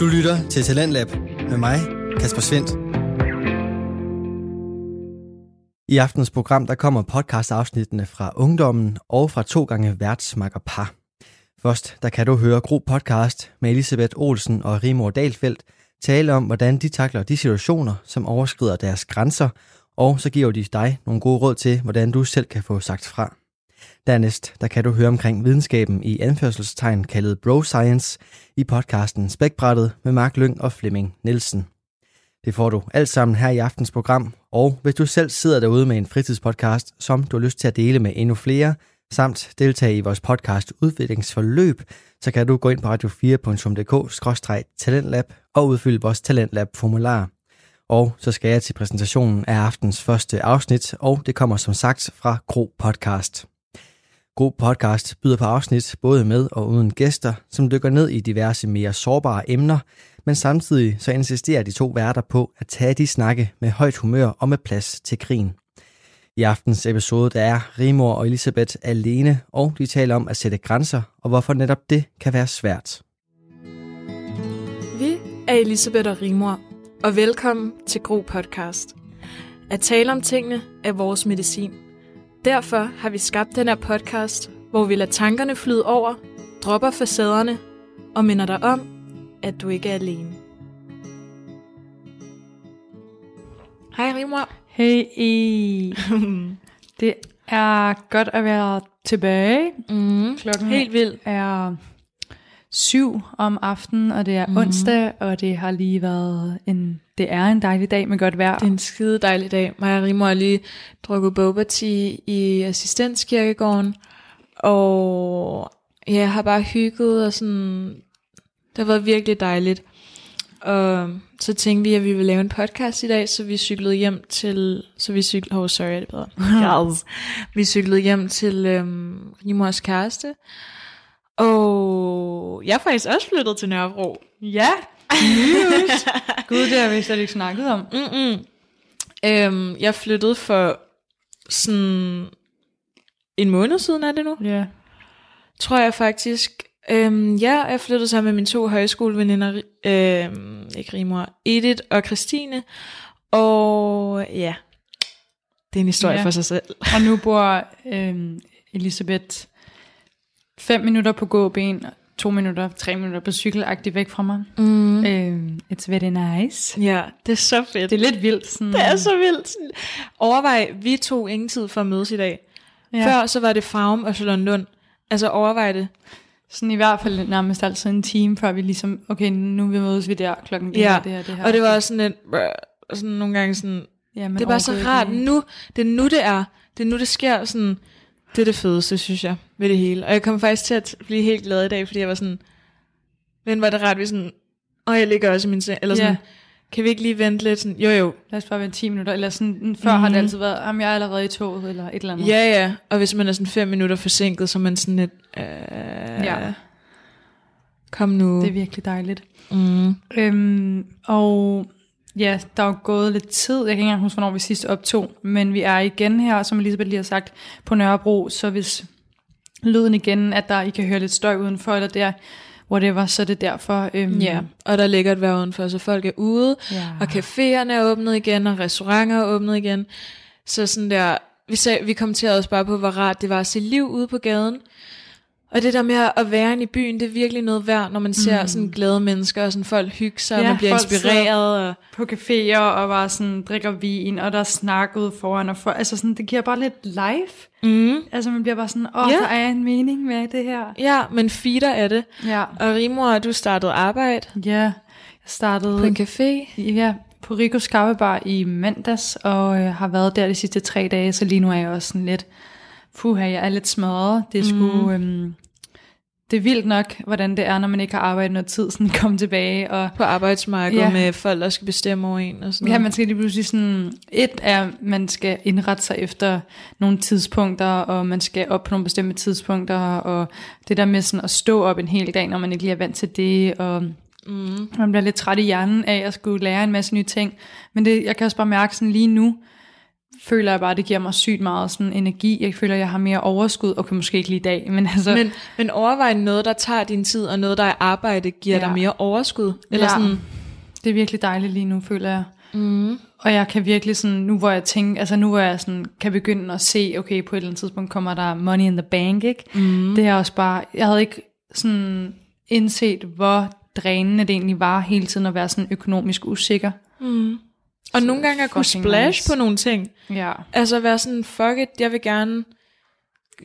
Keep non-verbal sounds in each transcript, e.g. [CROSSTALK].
Du lytter til Talentlab med mig, Kasper Svendt. I aftens program der kommer podcast-afsnittene fra Ungdommen og fra to gange værtsmakker par. Først der kan du høre Gro Podcast med Elisabeth Olsen og Rimor Dalfeldt tale om, hvordan de takler de situationer, som overskrider deres grænser, og så giver de dig nogle gode råd til, hvordan du selv kan få sagt fra. Dernæst der kan du høre omkring videnskaben i anførselstegn kaldet Bro Science i podcasten Spækbrættet med Mark Lyng og Flemming Nielsen. Det får du alt sammen her i aftens program, og hvis du selv sidder derude med en fritidspodcast, som du har lyst til at dele med endnu flere, samt deltage i vores podcast udviklingsforløb, så kan du gå ind på radio4.dk-talentlab og udfylde vores Talentlab-formular. Og så skal jeg til præsentationen af aftens første afsnit, og det kommer som sagt fra Gro Podcast. God podcast byder på afsnit både med og uden gæster, som dykker ned i diverse mere sårbare emner, men samtidig så insisterer de to værter på at tage de snakke med højt humør og med plads til grin. I aftens episode der er Rimor og Elisabeth alene, og de taler om at sætte grænser, og hvorfor netop det kan være svært. Vi er Elisabeth og Rimor, og velkommen til Gro Podcast. At tale om tingene er vores medicin – Derfor har vi skabt den her podcast, hvor vi lader tankerne flyde over, dropper facaderne og minder dig om, at du ikke er alene. Hej Rimor. Hey I. [LAUGHS] det er godt at være tilbage. Mm, Klokken helt vildt. er syv om aftenen, og det er mm. onsdag, og det har lige været en, det er en dejlig dag med godt vejr. Det er en skide dejlig dag. Og Rimo har lige drukket boba tea i assistenskirkegården, og ja, jeg har bare hygget, og sådan, det har været virkelig dejligt. Og så tænkte vi, at vi ville lave en podcast i dag, så vi cyklede hjem til, så vi cyklede, oh sorry, det bedre? [LAUGHS] yes. Vi cyklede hjem til øhm, Rimors kæreste, og jeg er faktisk også flyttet til Nørrebro. Ja, news. [LAUGHS] Gud, det har vi slet ikke snakket om. Mm-mm. Øhm, jeg flyttede for sådan en måned siden er det nu. Ja. Tror jeg faktisk. Øhm, ja, jeg flyttede sammen med mine to højskoleveninder, øhm, ikke Rimor, Edith og Christine. Og ja, det er en historie ja. for sig selv. Og nu [LAUGHS] bor øhm, Elisabeth fem minutter på gåben, to minutter, tre minutter på cykelagtigt væk fra mig. Mm. Uh, it's very nice. Ja, det er så fedt. Det er lidt vildt. Sådan. Det er så vildt. Overvej, vi tog ingen tid for at mødes i dag. Ja. Før så var det Farum og Lund. Altså overvej det. Sådan i hvert fald nærmest altid en time, før vi ligesom, okay, nu vi mødes vi der klokken ja. det her, det her. og det var også sådan lidt, sådan nogle gange sådan, ja, det er bare så rart, nu, det er nu det er, det er nu det sker, sådan, det er det fedeste, synes jeg, ved det hele. Og jeg kom faktisk til at blive helt glad i dag, fordi jeg var sådan, men var det ret, vi sådan, og jeg ligger også i min seng, eller sådan, yeah. kan vi ikke lige vente lidt? Sådan, jo jo. Lad os bare vente 10 minutter, eller sådan, før mm. har det mhm. altid været, om jeg er allerede i toget, eller et eller andet. Ja, ja, og hvis man er sådan 5 minutter forsinket, så er man sådan lidt, øh, ja. kom nu. Det er virkelig dejligt. Mm. Øhm, og Ja, der er gået lidt tid. Jeg kan ikke engang huske, hvornår vi sidst optog. Men vi er igen her, som Elisabeth lige har sagt, på Nørrebro. Så hvis lyden igen, at der I kan høre lidt støj udenfor, eller der, whatever, så er det derfor. Øhm, ja, og der ligger et vejr udenfor, så folk er ude, ja. og caféerne er åbnet igen, og restauranter er åbnet igen. Så sådan der, vi, sag, vi kommenterede også bare på, hvor rart det var at se liv ude på gaden. Og det der med at være inde i byen, det er virkelig noget værd, når man ser mm. sådan glade mennesker, og sådan folk hygge sig, ja, og man bliver inspireret. Og... på caféer, og bare sådan drikker vin, og der er snak ude foran, og for, altså sådan, det giver bare lidt life. Mm. Altså man bliver bare sådan, åh, ja. der er en mening med det her. Ja, men feeder er det. Ja. Og Rimor, du startede arbejde. Ja, jeg startede... På en café. Ja, på Ricos Kaffebar i mandags, og øh, har været der de sidste tre dage, så lige nu er jeg også sådan lidt puha, jeg er lidt smadret. Det er sgu, mm. øhm, det er vildt nok, hvordan det er, når man ikke har arbejdet noget tid, sådan komme tilbage. Og, på arbejdsmarkedet ja. med folk, der skal bestemme over en. Og sådan ja, man skal lige pludselig sådan, et er, man skal indrette sig efter nogle tidspunkter, og man skal op på nogle bestemte tidspunkter, og det der med sådan at stå op en hel dag, når man ikke lige er vant til det, og mm. man bliver lidt træt i hjernen af at skulle lære en masse nye ting. Men det, jeg kan også bare mærke sådan lige nu, føler jeg bare, at det giver mig sygt meget sådan energi. Jeg føler, at jeg har mere overskud. Okay, måske ikke lige i dag, men altså... Men, men overvej noget, der tager din tid, og noget, der er arbejde, giver Ja. dig mere overskud. Eller Ja. sådan, Det er virkelig dejligt lige nu, føler jeg. mm, Og jeg kan virkelig sådan, nu hvor jeg tænker, altså nu hvor jeg sådan, kan begynde at se, okay, på et eller andet tidspunkt kommer der money in the bank, ikke? Mm. Det er også bare, jeg havde ikke sådan indset, hvor drænende det egentlig var hele tiden at være sådan økonomisk usikker. Og nogle gange at kunne splash nice. på nogle ting. Ja. Altså være sådan, fuck it, jeg vil gerne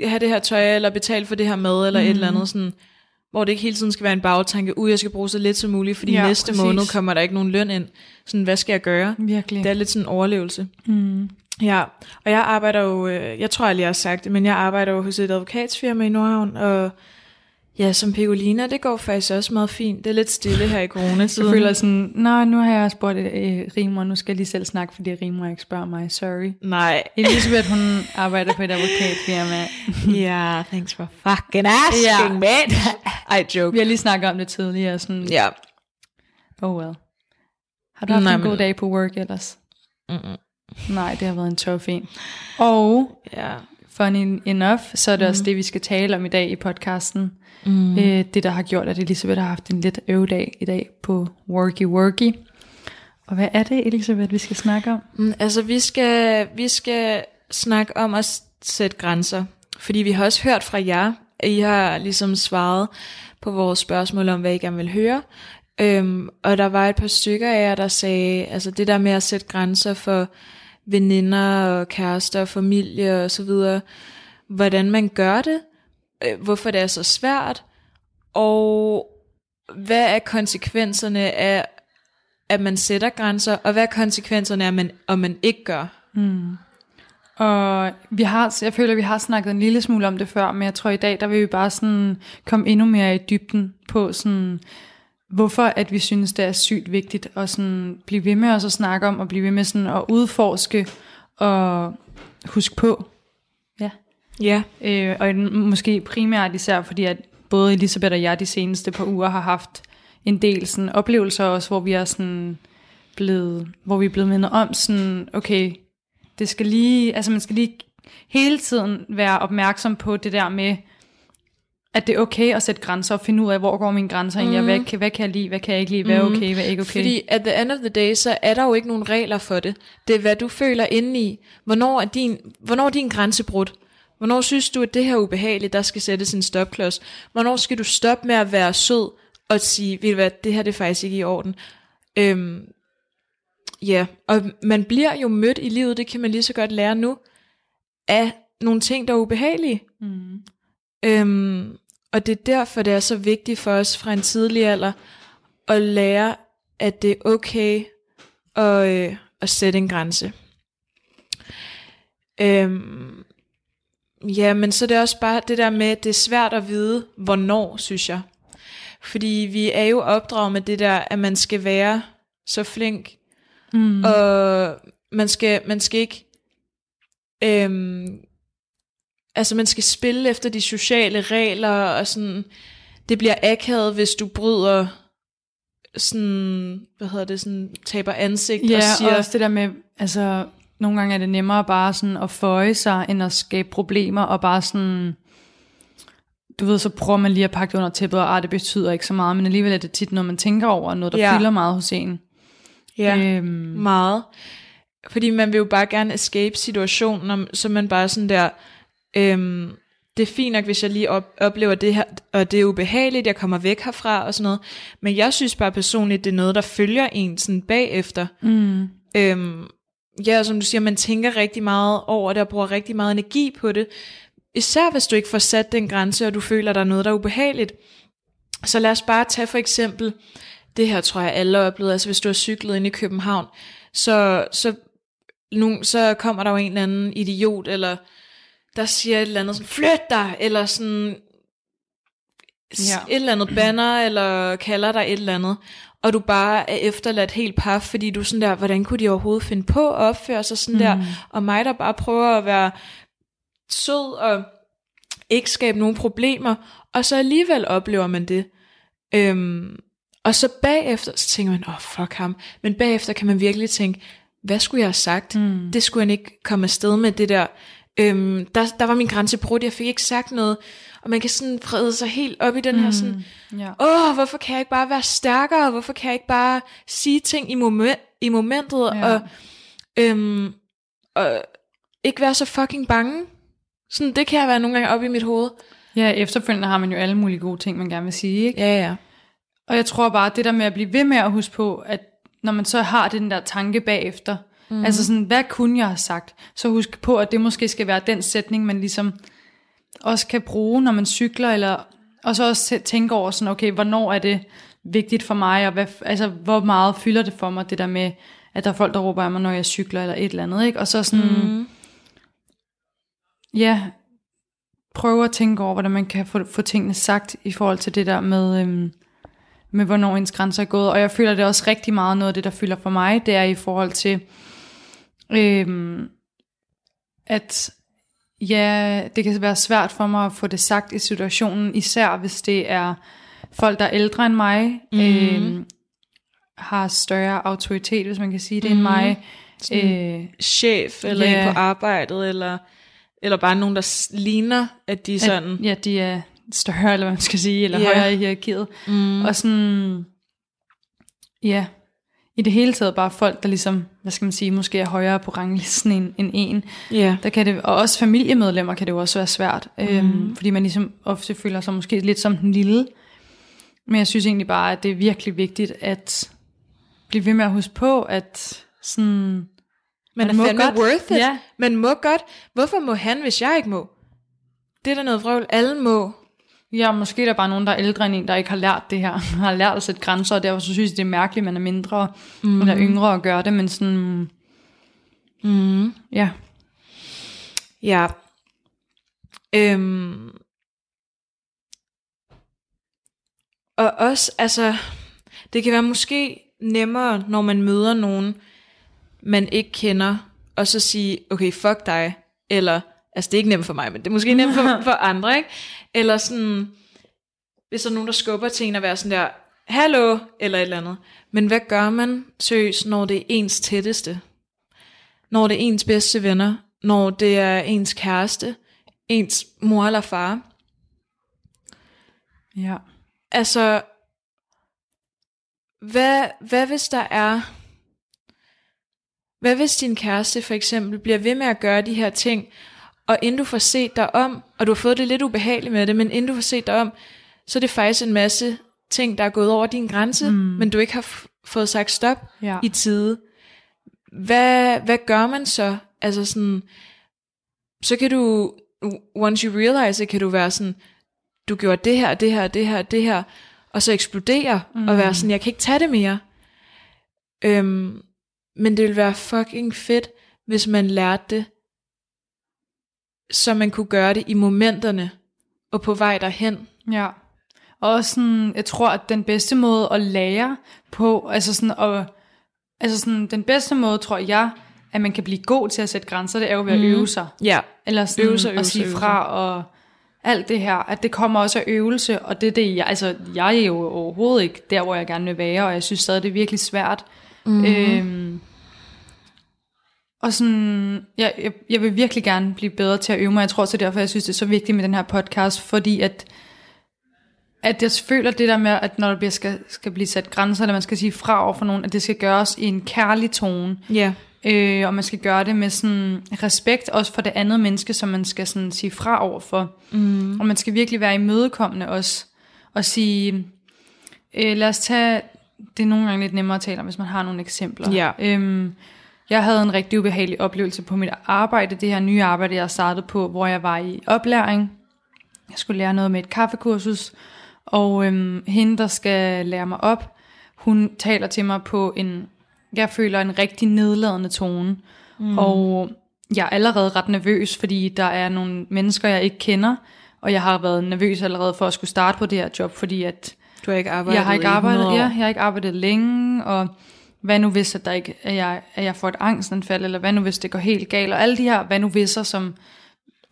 have det her tøj, eller betale for det her mad, eller mm. et eller andet sådan, hvor det ikke hele tiden skal være en bagtanke, uh, jeg skal bruge så lidt som muligt, fordi Ja, ja, næste præcis. måned kommer der ikke nogen løn ind. Sådan, hvad skal jeg gøre? Virkelig. Det er lidt sådan en overlevelse. Mm. Ja, og jeg arbejder jo, øh, jeg tror jeg lige har sagt det, men jeg arbejder jo hos et advokatsfirma i Nordhavn, og ja, som Pegolina, det går faktisk også meget fint. Det er lidt stille her i coronatiden. Jeg føler sådan, nej, nu har jeg spurgt øh, Rimor, nu skal jeg lige selv snakke, fordi Rimor ikke spørger mig, sorry. Nej. Elisabeth, hun arbejder på et advokatfirma. [LAUGHS] Ja, thanks for fucking asking, Ja. mate. [LAUGHS] Ej, joke. Vi har lige snakket om det tidligere, sådan, Ja. oh well. Har du haft Nej, en god men- dag på work ellers? Mm-mm. Nej, det har været en tough en. Og Ja. funny enough, så er det mm. også det, vi skal tale om i dag i podcasten. Mm. Øh, det, der har gjort, at Elisabeth har haft en lidt øvedag i dag på Worky Worky. Og hvad er det, Elisabeth, vi skal snakke om? Mm, altså, vi skal, vi skal snakke om at sætte grænser. Fordi vi har også hørt fra jer, at I har ligesom svaret på vores spørgsmål om, hvad I gerne vil høre. Øhm, og der var et par stykker af jer, der sagde, altså det der med at sætte grænser for veninder og kærester og familie og så videre, hvordan man gør det, øh, hvorfor det er så svært, og hvad er konsekvenserne af, at man sætter grænser, og hvad er konsekvenserne af, at man, om man ikke gør? Mm. Og vi har, jeg føler, vi har snakket en lille smule om det før, men jeg tror i dag, der vil vi bare sådan komme endnu mere i dybden på sådan, hvorfor at vi synes, det er sygt vigtigt at sådan blive ved med os at snakke om, og blive ved med sådan at udforske og huske på. Ja. Øh, og måske primært især fordi, at både Elisabeth og jeg de seneste par uger har haft en del sådan oplevelser også, hvor vi er sådan blevet, hvor vi er blevet mindet om sådan, okay, det skal lige, altså man skal lige hele tiden være opmærksom på det der med, at det er okay at sætte grænser og finde ud af, hvor går mine grænser egentlig, mm. og hvad, kan, hvad kan jeg lide, hvad kan jeg ikke lide, hvad er okay, hvad er ikke okay. Fordi at the end of the day, så er der jo ikke nogen regler for det. Det er, hvad du føler indeni. Hvornår er din, hvornår er din grænse brudt? Hvornår synes du, at det her er ubehageligt, der skal sættes en stopklods? Hvornår skal du stoppe med at være sød og sige, ved du hvad, det her det er faktisk ikke i orden? Øhm, ja, og man bliver jo mødt i livet, det kan man lige så godt lære nu, af nogle ting, der er ubehagelige. Mm. Øhm, og det er derfor, det er så vigtigt for os fra en tidlig alder at lære, at det er okay at, øh, at sætte en grænse. Øhm, ja, men så er det også bare det der med, at det er svært at vide, hvornår, synes jeg. Fordi vi er jo opdraget med det der, at man skal være så flink, Mm. og man skal, man skal ikke, øhm, altså man skal spille efter de sociale regler, og sådan, det bliver akavet, hvis du bryder, sådan, hvad hedder det, sådan, taber ansigt, Ja, og siger, også det der med, altså, nogle gange er det nemmere bare sådan at føje sig, end at skabe problemer, og bare sådan, du ved, så prøver man lige at pakke det under tæppet, og ah, det betyder ikke så meget, men alligevel er det tit noget, man tænker over, og noget, der Ja. fylder meget hos en. ja, Øhm, meget. Fordi man vil jo bare gerne escape situationen, så man bare sådan der, øhm, det er fint nok, hvis jeg lige op, oplever det her, og det er ubehageligt, jeg kommer væk herfra og sådan noget. Men jeg synes bare personligt, det er noget, der følger en sådan bagefter. mm, Øhm, ja, som du siger, man tænker rigtig meget over det, og bruger rigtig meget energi på det. Især hvis du ikke får sat den grænse, og du føler, der er noget, der er ubehageligt. Så lad os bare tage for eksempel, det her tror jeg alle har oplevet, altså hvis du har cyklet ind i København, så, så, nu, så kommer der jo en eller anden idiot, eller der siger et eller andet sådan, flyt dig, eller sådan. Ja. et eller andet banner, eller kalder dig et eller andet, og du bare er efterladt helt paf, fordi du sådan der, hvordan kunne de overhovedet finde på at opføre sig sådan mm. der, og mig der bare prøver at være sød og ikke skabe nogen problemer, og så alligevel oplever man det. Øhm, og så bagefter, så tænker man, åh oh, fuck ham, men bagefter kan man virkelig tænke, hvad skulle jeg have sagt? Mm. Det skulle han ikke komme afsted med, det der. Øhm, der, der var min grænse brudt, jeg fik ikke sagt noget. Og man kan sådan frede sig helt op i den mm. her sådan, Ja. åh, hvorfor kan jeg ikke bare være stærkere? Hvorfor kan jeg ikke bare sige ting i, moment, i momentet? Ja. Og, øhm, og ikke være så fucking bange. Sådan, det kan jeg være nogle gange op i mit hoved. ja, efterfølgende har man jo alle mulige gode ting, man gerne vil sige. Ikke? Ja, ja. Og jeg tror bare, det der med at blive ved med at huske på, at når man så har den der tanke bagefter, mm. altså sådan, hvad kunne jeg have sagt? Så husk på, at det måske skal være den sætning, man ligesom også kan bruge, når man cykler, eller og så også tæ- tænke over sådan, okay, hvornår er det vigtigt for mig, og hvad, altså, hvor meget fylder det for mig, det der med, at der er folk, der råber af mig, når jeg cykler, eller et eller andet, ikke? Og så sådan, mm. ja, prøve at tænke over, hvordan man kan få, få tingene sagt, i forhold til det der med, øhm, med hvornår ens grænser er gået. Og jeg føler, det er også rigtig meget noget af det, der fylder for mig, det er i forhold til, øhm, at ja, det kan være svært for mig at få det sagt i situationen, især hvis det er folk, der er ældre end mig, mm. øhm, har større autoritet, hvis man kan sige det, end mig. Øh, Chef, eller Ja. på arbejdet, eller, eller bare nogen, der ligner, at de er sådan... At, ja, de er større, eller hvad man skal sige, eller yeah. højere i hierarkiet. Mm. Og sådan, ja, i det hele taget bare folk, der ligesom, hvad skal man sige, måske er højere på ranglisten end, end en. Ja. Der kan det, og også familiemedlemmer kan det jo også være svært, mm. øhm, fordi man ligesom ofte føler sig måske lidt som den lille. Men jeg synes egentlig bare, at det er virkelig vigtigt at blive ved med at huske på, at sådan, Man, Man er må godt. worth it. Ja. Man må godt. Hvorfor må han, hvis jeg ikke må? Det er da noget vrøvl. Alle må. Ja, måske er der bare nogen, der er ældre end en, der ikke har lært det her, [LAUGHS] har lært at sætte grænser, og derfor så synes jeg, det er mærkeligt, at man er mindre mm. eller yngre at gøre det, men sådan, Mm. ja, Ja. Øhm. Og også, altså, det kan være måske nemmere, når man møder nogen, man ikke kender, og så sige, okay, fuck dig, eller, altså det er ikke nemt for mig, men det er måske nemt for, [LAUGHS] for andre, ikke? Eller sådan, hvis der er nogen, der skubber til en, at være sådan der, hallo, eller et eller andet. Men hvad gør man seriøst, når det er ens tætteste? Når det er ens bedste venner? Når det er ens kæreste? Ens mor eller far? ja, Altså, hvad, hvad hvis der er... Hvad hvis din kæreste for eksempel bliver ved med at gøre de her ting, og inden du får set dig om, og du har fået det lidt ubehageligt med det, men inden du får set dig om, så er det faktisk en masse ting, der er gået over din grænse, mm. men du ikke har f- fået sagt stop ja. i tide. Hvad, hvad gør man så? Altså sådan, så kan du, once you realize it, kan du være sådan, du gjorde det her, det her, det her, det her, og så eksplodere, mm. og være sådan, jeg kan ikke tage det mere. Øhm, men det ville være fucking fedt, hvis man lærte det, så man kunne gøre det i momenterne, og på vej derhen. Ja. Og sådan, jeg tror, at den bedste måde at lære på, altså sådan, at, altså sådan, den bedste måde, tror jeg, at man kan blive god til at sætte grænser, det er jo ved at øve sig. Ja, Eller sådan Øve sig, øve at sig, sige øve fra, og alt det her, at det kommer også af øvelse, og det er det, jeg, altså, jeg er jo overhovedet ikke der, hvor jeg gerne vil være, og jeg synes stadig, det er virkelig svært. Mm-hmm. Øhm, og sådan, jeg, jeg, jeg vil virkelig gerne blive bedre til at øve mig. Jeg tror også, det er derfor, jeg synes, det er så vigtigt med den her podcast, fordi at, at jeg føler det der med, at når der bliver, skal, skal blive sat grænser, eller man skal sige fra over for nogen, at det skal gøres i en kærlig tone. ja, Øh, og man skal gøre det med sådan respekt også for det andet menneske, som man skal sådan sige fra over for. Mm. Og man skal virkelig være imødekommende også. Og sige, øh, lad os tage, det er nogle gange lidt nemmere at tale om, hvis man har nogle eksempler. Ja. Øhm, jeg havde en rigtig ubehagelig oplevelse på mit arbejde, det her nye arbejde, jeg startede på, hvor jeg var i oplæring. Jeg skulle lære noget med et kaffekursus, og øhm, hende, der skal lære mig op, hun taler til mig på en, jeg føler en rigtig nedladende tone. Mm. Og jeg er allerede ret nervøs, fordi der er nogle mennesker, jeg ikke kender, og jeg har været nervøs allerede for at skulle starte på det her job, fordi at du har ikke arbejdet jeg har ikke arbejdet, 100 år. ja, jeg har ikke arbejdet længe, og hvad nu hvis, at, der ikke, at, jeg, at jeg får et angstanfald, eller hvad nu hvis det går helt galt, og alle de her hvad nu hvis'er, som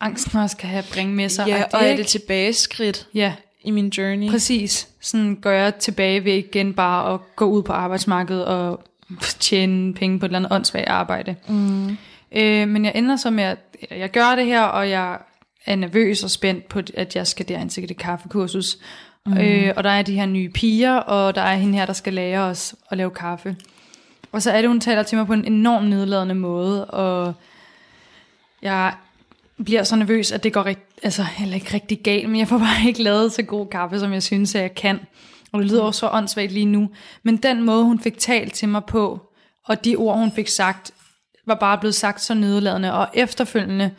angsten også kan have bringe med sig. Ja, det og er det tilbageskridt Ja, i min journey? præcis. Sådan går jeg tilbage ved igen bare at gå ud på arbejdsmarkedet og tjene penge på et eller andet åndssvagt arbejde. Mm. Øh, men jeg ender så med, at jeg gør det her, og jeg er nervøs og spændt på, at jeg skal derind til det kaffekursus. Mm. Øh, og der er de her nye piger, og der er hende her, der skal lære os at lave kaffe. Og så er det, hun taler til mig på en enorm nedladende måde, og jeg bliver så nervøs, at det går rigt, altså, heller ikke rigtig galt, men jeg får bare ikke lavet så god kaffe, som jeg synes, at jeg kan. Og det lyder også så åndssvagt lige nu. Men den måde, hun fik talt til mig på, og de ord, hun fik sagt, var bare blevet sagt så nedladende. Og efterfølgende,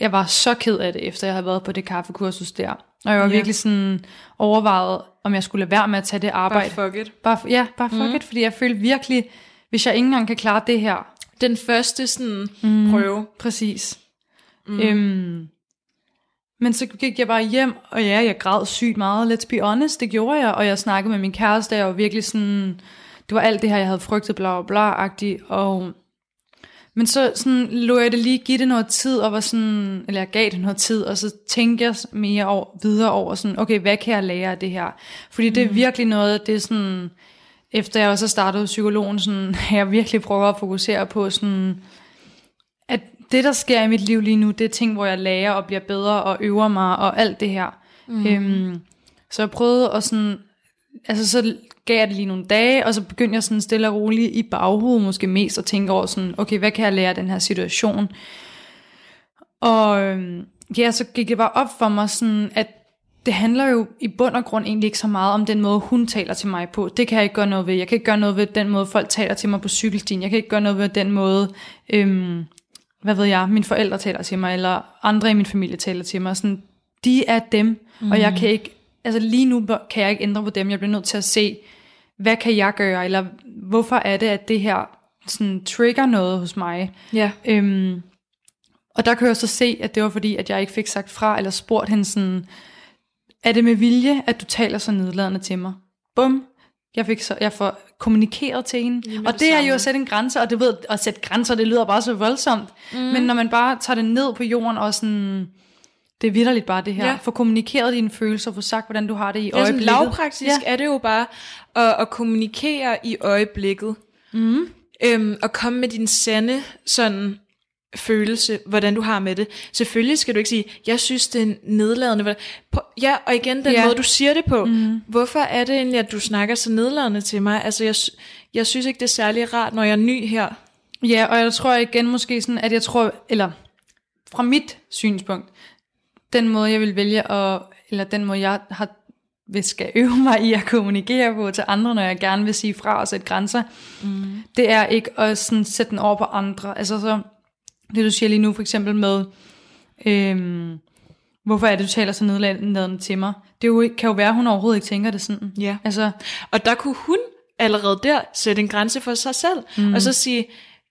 jeg var så ked af det, efter jeg havde været på det kaffekursus der. Og jeg var ja. virkelig sådan overvejet, om jeg skulle lade være med at tage det arbejde. Bare fuck it. Bare, ja, bare fuck mm. it, fordi jeg følte virkelig, hvis jeg ikke engang kan klare det her. Den første sådan mm. prøve. Præcis. Mm. Øhm, men så gik jeg bare hjem, og ja, jeg græd sygt meget, let's be honest, det gjorde jeg, og jeg snakkede med min kæreste, og jeg var virkelig sådan, det var alt det her, jeg havde frygtet, bla bla bla og men så sådan, lå jeg det lige give det noget tid, og var sådan, eller jeg gav det noget tid, og så tænkte jeg mere over, videre over, sådan, okay, hvad kan jeg lære af det her? Fordi det er mm. virkelig noget, det er sådan, efter jeg også startede psykologen, sådan, [LAUGHS] jeg virkelig prøver at fokusere på sådan, at det, der sker i mit liv lige nu, det er ting, hvor jeg lærer og bliver bedre og øver mig og alt det her. Mm. Øhm, så jeg prøvede at sådan, altså så gav jeg det lige nogle dage, og så begyndte jeg sådan stille og roligt i baghovedet måske mest at tænke over sådan, okay, hvad kan jeg lære af den her situation? Og øhm, ja, så gik det bare op for mig sådan, at det handler jo i bund og grund egentlig ikke så meget om den måde, hun taler til mig på. Det kan jeg ikke gøre noget ved. Jeg kan ikke gøre noget ved den måde, folk taler til mig på cykelstien. Jeg kan ikke gøre noget ved den måde, øhm, hvad ved jeg, mine forældre taler til mig, eller andre i min familie taler til mig. Sådan, de er dem, mm. og jeg mm. kan ikke, altså lige nu kan jeg ikke ændre på dem. Jeg bliver nødt til at se, hvad kan jeg gøre, eller hvorfor er det, at det her sådan, trigger noget hos mig. Ja. Øhm, og der kan jeg så se, at det var fordi, at jeg ikke fik sagt fra, eller spurgt hende sådan, er det med vilje, at du taler så nedladende til mig? Bum. Jeg, fik så, jeg får kommunikeret til hende. Jamen, og det, det er jo at sætte en grænse, og det ved, at sætte grænser, det lyder bare så voldsomt. Mm. Men når man bare tager det ned på jorden og sådan, det er vidderligt bare det her. Ja. Få kommunikeret dine følelser, få sagt, hvordan du har det i ja, øjeblikket. Lavpraktisk ja. er det jo bare at, at kommunikere i øjeblikket. Mm. Øhm, og komme med din sande sådan følelse, hvordan du har med det. Selvfølgelig skal du ikke sige, jeg synes det er nedladende. Ja, og igen den ja. måde du siger det på. Mm. Hvorfor er det egentlig, at du snakker så nedladende til mig? Altså jeg, jeg synes ikke det er særlig rart, når jeg er ny her. Ja, og jeg tror igen måske sådan, at jeg tror, eller fra mit synspunkt, den måde jeg vil vælge at, eller den måde jeg har hvis skal øve [LAUGHS] mig i at kommunikere på til andre, når jeg gerne vil sige fra og sætte grænser, mm. det er ikke at sådan sætte den over på andre. Altså så, det du siger lige nu for eksempel med, øhm, hvorfor er det, du taler så nedladende til mig? Det jo, kan jo være, at hun overhovedet ikke tænker det sådan. Ja. Altså, og der kunne hun allerede der sætte en grænse for sig selv, mm. og så sige,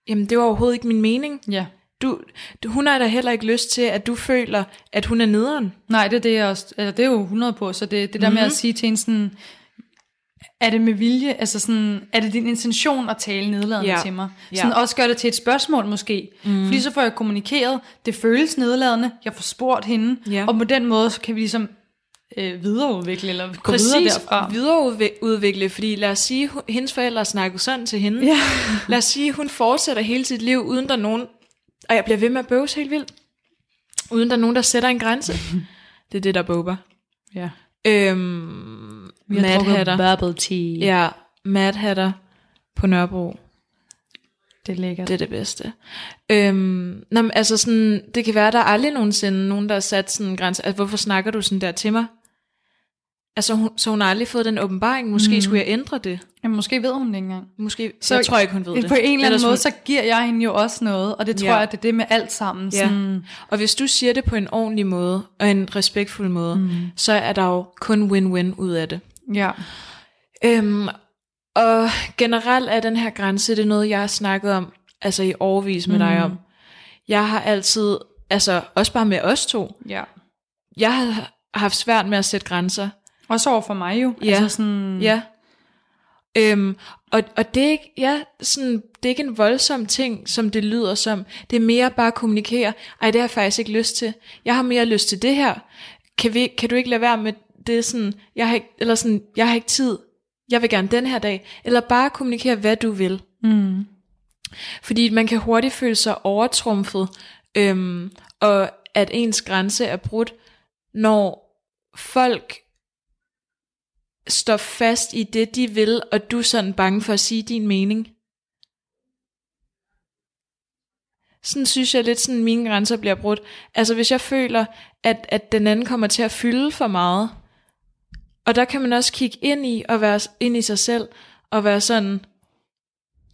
jamen det var overhovedet ikke min mening. Ja. Du, du, hun har da heller ikke lyst til, at du føler, at hun er nederen. Nej, det er det, jeg også, eller det er jo 100 på, så det, det der mm-hmm. med at mhm. sige til en sådan, er det med vilje, altså sådan, er det din intention at tale nedladende ja. til mig? Sådan ja. også gør det til et spørgsmål måske. Mm. Fordi så får jeg kommunikeret, det føles nedladende, jeg får spurgt hende, ja. og på den måde, så kan vi ligesom øh, videreudvikle, eller gå Præcis, videre derfra. videreudvikle, fordi lad os sige, hun, hendes forældre snakker sådan til hende. Ja. [LAUGHS] lad os sige, hun fortsætter hele sit liv, uden der er nogen, og jeg bliver ved med at bøves helt vildt, uden der er nogen, der sætter en grænse. [LAUGHS] det er det, der bober. Ja. Øhm, Vi har drukket bubble tea. Ja, Mad Hatter på Nørrebro. Det er lækkert. Det er det bedste. Øhm, nå, men, altså sådan, det kan være, der er aldrig nogensinde nogen, der har sat sådan en grænse. Altså, hvorfor snakker du sådan der til mig? Altså, hun, så hun har aldrig fået den åbenbaring. Måske mm. skulle jeg ændre det. Ja, måske ved hun det ikke engang. Måske, så jeg tror ikke, hun ved det. På en eller anden måde, så giver jeg hende jo også noget. Og det tror ja. jeg, det er det med alt sammen. Ja. Sådan. Og hvis du siger det på en ordentlig måde, og en respektfuld måde, mm. så er der jo kun win-win ud af det. Ja. Øhm, og generelt er den her grænse, det er noget, jeg har snakket om, altså i overvis med mm. dig om. Jeg har altid, altså også bare med os to, ja. jeg har haft svært med at sætte grænser. Også over for mig jo. Ja, altså sådan... ja. Øhm, og, og det er ikke, ja, sådan, det er ikke en voldsom ting, som det lyder som. Det er mere bare at kommunikere. Ej, det har jeg faktisk ikke lyst til. Jeg har mere lyst til det her. Kan, vi, kan du ikke lade være med det sådan, jeg har ikke, eller sådan, jeg har ikke tid. Jeg vil gerne den her dag. Eller bare kommunikere, hvad du vil. Mm. Fordi man kan hurtigt føle sig overtrumfet, øhm, og at ens grænse er brudt, når folk står fast i det, de vil, og du er sådan bange for at sige din mening. Sådan synes jeg lidt sådan, mine grænser bliver brudt. Altså hvis jeg føler, at, at den anden kommer til at fylde for meget, og der kan man også kigge ind i, og være ind i sig selv, og være sådan,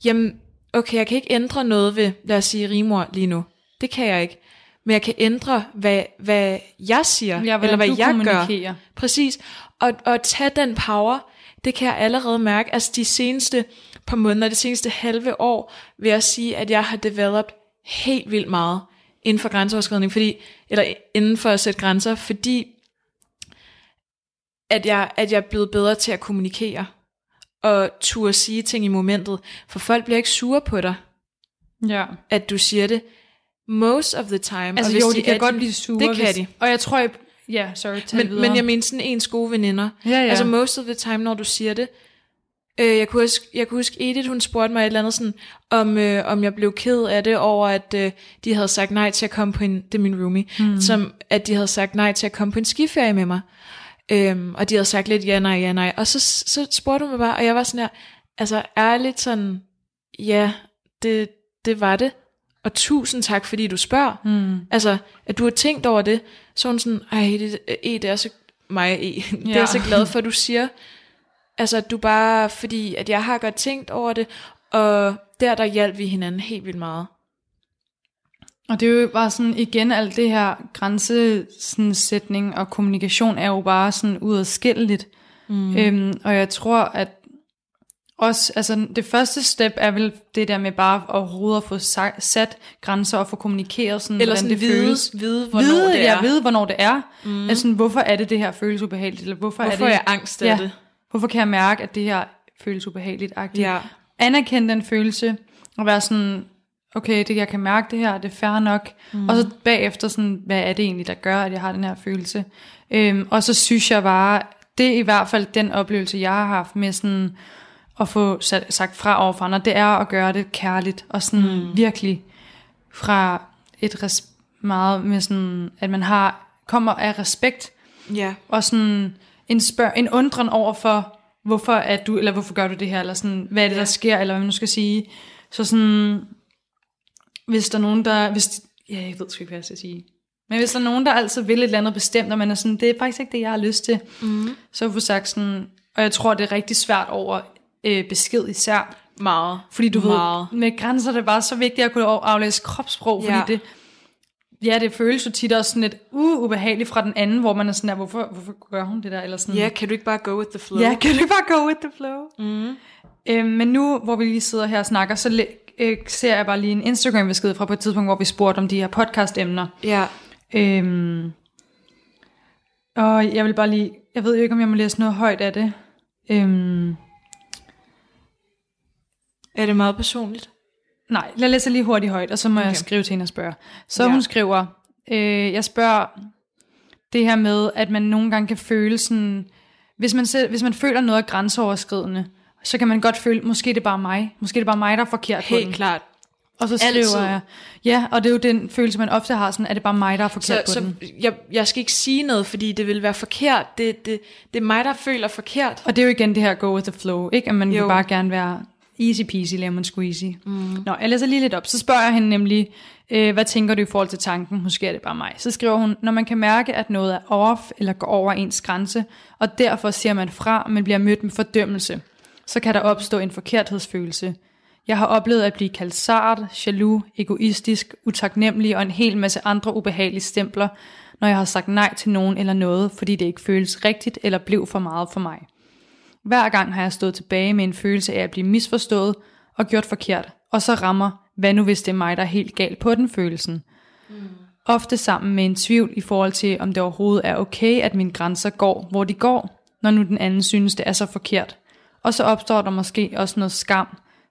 jamen, okay, jeg kan ikke ændre noget ved, lad os sige, rimor lige nu. Det kan jeg ikke. Men jeg kan ændre, hvad, hvad jeg siger, Ja, eller hvad jeg gør. Præcis. Og, og tage den power, det kan jeg allerede mærke. Altså de seneste par måneder, det seneste halve år, vil jeg sige, at jeg har developed helt vildt meget inden for grænseoverskridning, fordi, eller inden for at sætte grænser, fordi at jeg, at jeg er blevet bedre til at kommunikere og turde sige ting i momentet, for folk bliver ikke sure på dig, Ja. at du siger det. Most of the time. Altså og hvis jo, de, kan er godt blive sure. Det kan hvis, de. Og jeg tror, jeg, ja, sorry, tag Men, videre. men jeg mener sådan ens gode veninder. Ja, ja. Altså most of the time, når du siger det. Øh, jeg, kunne huske, jeg kunne huske, Edith, hun spurgte mig et eller andet sådan, om, øh, om jeg blev ked af det over, at øh, de havde sagt nej til at komme på en, det er min roomie, mm. som at de havde sagt nej til at komme på en skiferie med mig. Øhm, og de havde sagt lidt ja, nej, ja, nej. Og så, så spurgte hun mig bare, og jeg var sådan her, altså ærligt sådan, ja, det, det var det. Og tusind tak, fordi du spørger. Mm. Altså, at du har tænkt over det, så er hun sådan, ej, det, e, det er så mig, e. [LAUGHS] det er Ja. jeg så glad for, at du siger. Altså, at du bare, fordi at jeg har godt tænkt over det, og der, der hjalp vi hinanden helt vildt meget. Og det er jo bare sådan, igen, alt det her grænsesætning og kommunikation er jo bare sådan udadskilleligt. Mm. Øhm, og jeg tror, at også, altså det første step er vel det der med bare overhovedet at få sa- sat grænser og få kommunikeret sådan, Eller hvordan sådan det vide, føles. vide, hvornår vide, det er. Ja, vide, hvornår det er. Mm. Altså, hvorfor er det, det her føles ubehageligt? Eller hvorfor, Hvorfor er er det, jeg angst af ja, det? Hvorfor kan jeg mærke, at det her føles ubehageligt? Ja. Anerkende den følelse, og være sådan, okay, det, jeg kan mærke det her, det er fair nok. Mm. Og så bagefter sådan, hvad er det egentlig, der gør, at jeg har den her følelse? Øhm, og så synes jeg bare, det er i hvert fald den oplevelse, jeg har haft med sådan, at få sat, sagt fra over for andre, det er at gøre det kærligt, og sådan mm. virkelig fra et res, meget med sådan, at man har, kommer af respekt, Ja. og sådan en, spørg, en undren over for, hvorfor er du, eller hvorfor gør du det her, eller sådan, hvad er det, Ja. der sker, eller hvad man nu skal sige. Så sådan, hvis der er nogen, der, hvis, ja, jeg ved sgu ikke, hvad jeg skal sige. Men hvis der er nogen, der altid vil et eller andet bestemt, og man er sådan, det er faktisk ikke det, jeg har lyst til, Mm. så få sagt sådan, og jeg tror, det er rigtig svært over øh, besked især, Meget. fordi du Meget. ved, med grænser det er bare så vigtigt at kunne aflæse kropssprog, fordi Ja. det, ja, det føles jo tit også sådan lidt uh, ubehageligt fra den anden, hvor man er sådan der, hvorfor, hvorfor gør hun det der, eller sådan, Ja, kan du ikke bare go with the flow? ja kan du bare go with the flow? Mm. Øhm, men nu, hvor vi lige sidder her og snakker, så øh, ser jeg bare lige en Instagram-besked fra på et tidspunkt, hvor vi spurgte om de her podcast-emner. Ja. Øhm, og jeg vil bare lige, jeg ved jo ikke, om jeg må læse noget højt af det. Øhm, Er det meget personligt? nej, lad læse lige hurtigt højt, og så må okay. jeg skrive til hende og spørge. Så Ja. hun skriver, øh, jeg spørger det her med, at man nogle gange kan føle sådan, hvis man, selv, hvis man føler noget er grænseoverskridende, så kan man godt føle, måske det er bare mig, måske det er bare mig, der er forkert på den. Helt klart. Og så skriver Altid. jeg, ja, og det er jo den følelse, man ofte har, sådan, er det bare mig, der er Så, forkert på så den. jeg, jeg skal ikke sige noget, fordi det vil være forkert. Det, det, det er mig, der føler forkert. Og det er jo igen det her go with the flow, ikke? At man jo. Jo. vil bare gerne være easy peasy, lemon squeezy. Mm. Nå, jeg læser lige lidt op. Så spørger jeg hende nemlig, øh, hvad tænker du i forhold til tanken? Måske er det bare mig. Så skriver hun, når man kan mærke, at noget er off eller går over ens grænse, og derfor siger man fra, men bliver mødt med fordømmelse, så kan der opstå en forkerthedsfølelse. Jeg har oplevet at blive kaldt sart, jaloux, egoistisk, utaknemmelig og en hel masse andre ubehagelige stempler, når jeg har sagt nej til nogen eller noget, fordi det ikke føles rigtigt eller blev for meget for mig. Hver gang har jeg stået tilbage med en følelse af at blive misforstået og gjort forkert, og så rammer, hvad nu hvis det er mig, der er helt galt på den følelsen. Mm. Ofte sammen med en tvivl i forhold til, om det overhovedet er okay, at mine grænser går, hvor de går, når nu den anden synes, det er så forkert. Og så opstår der måske også noget skam,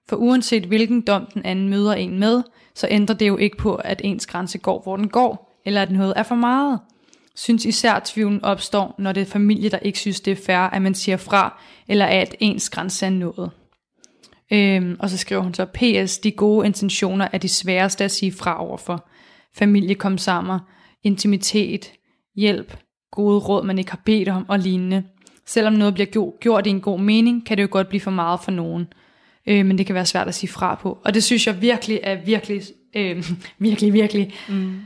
for uanset hvilken dom den anden møder en med, så ændrer det jo ikke på, at ens grænse går, hvor den går, eller at noget er for meget. Synes især tvivlen opstår, når det er familie, der ikke synes, det er fair, at man siger fra, eller at ens grænse er nået. Øhm, og så skriver hun så, PS, de gode intentioner er de sværeste at sige fra overfor. Familie kom sammen, intimitet, hjælp, gode råd, man ikke har bedt om og lignende. Selvom noget bliver gjort i en god mening, kan det jo godt blive for meget for nogen. Øh, men det kan være svært at sige fra på. Og det synes jeg virkelig er virkelig, øh, [LAUGHS] virkelig, virkelig. Mm.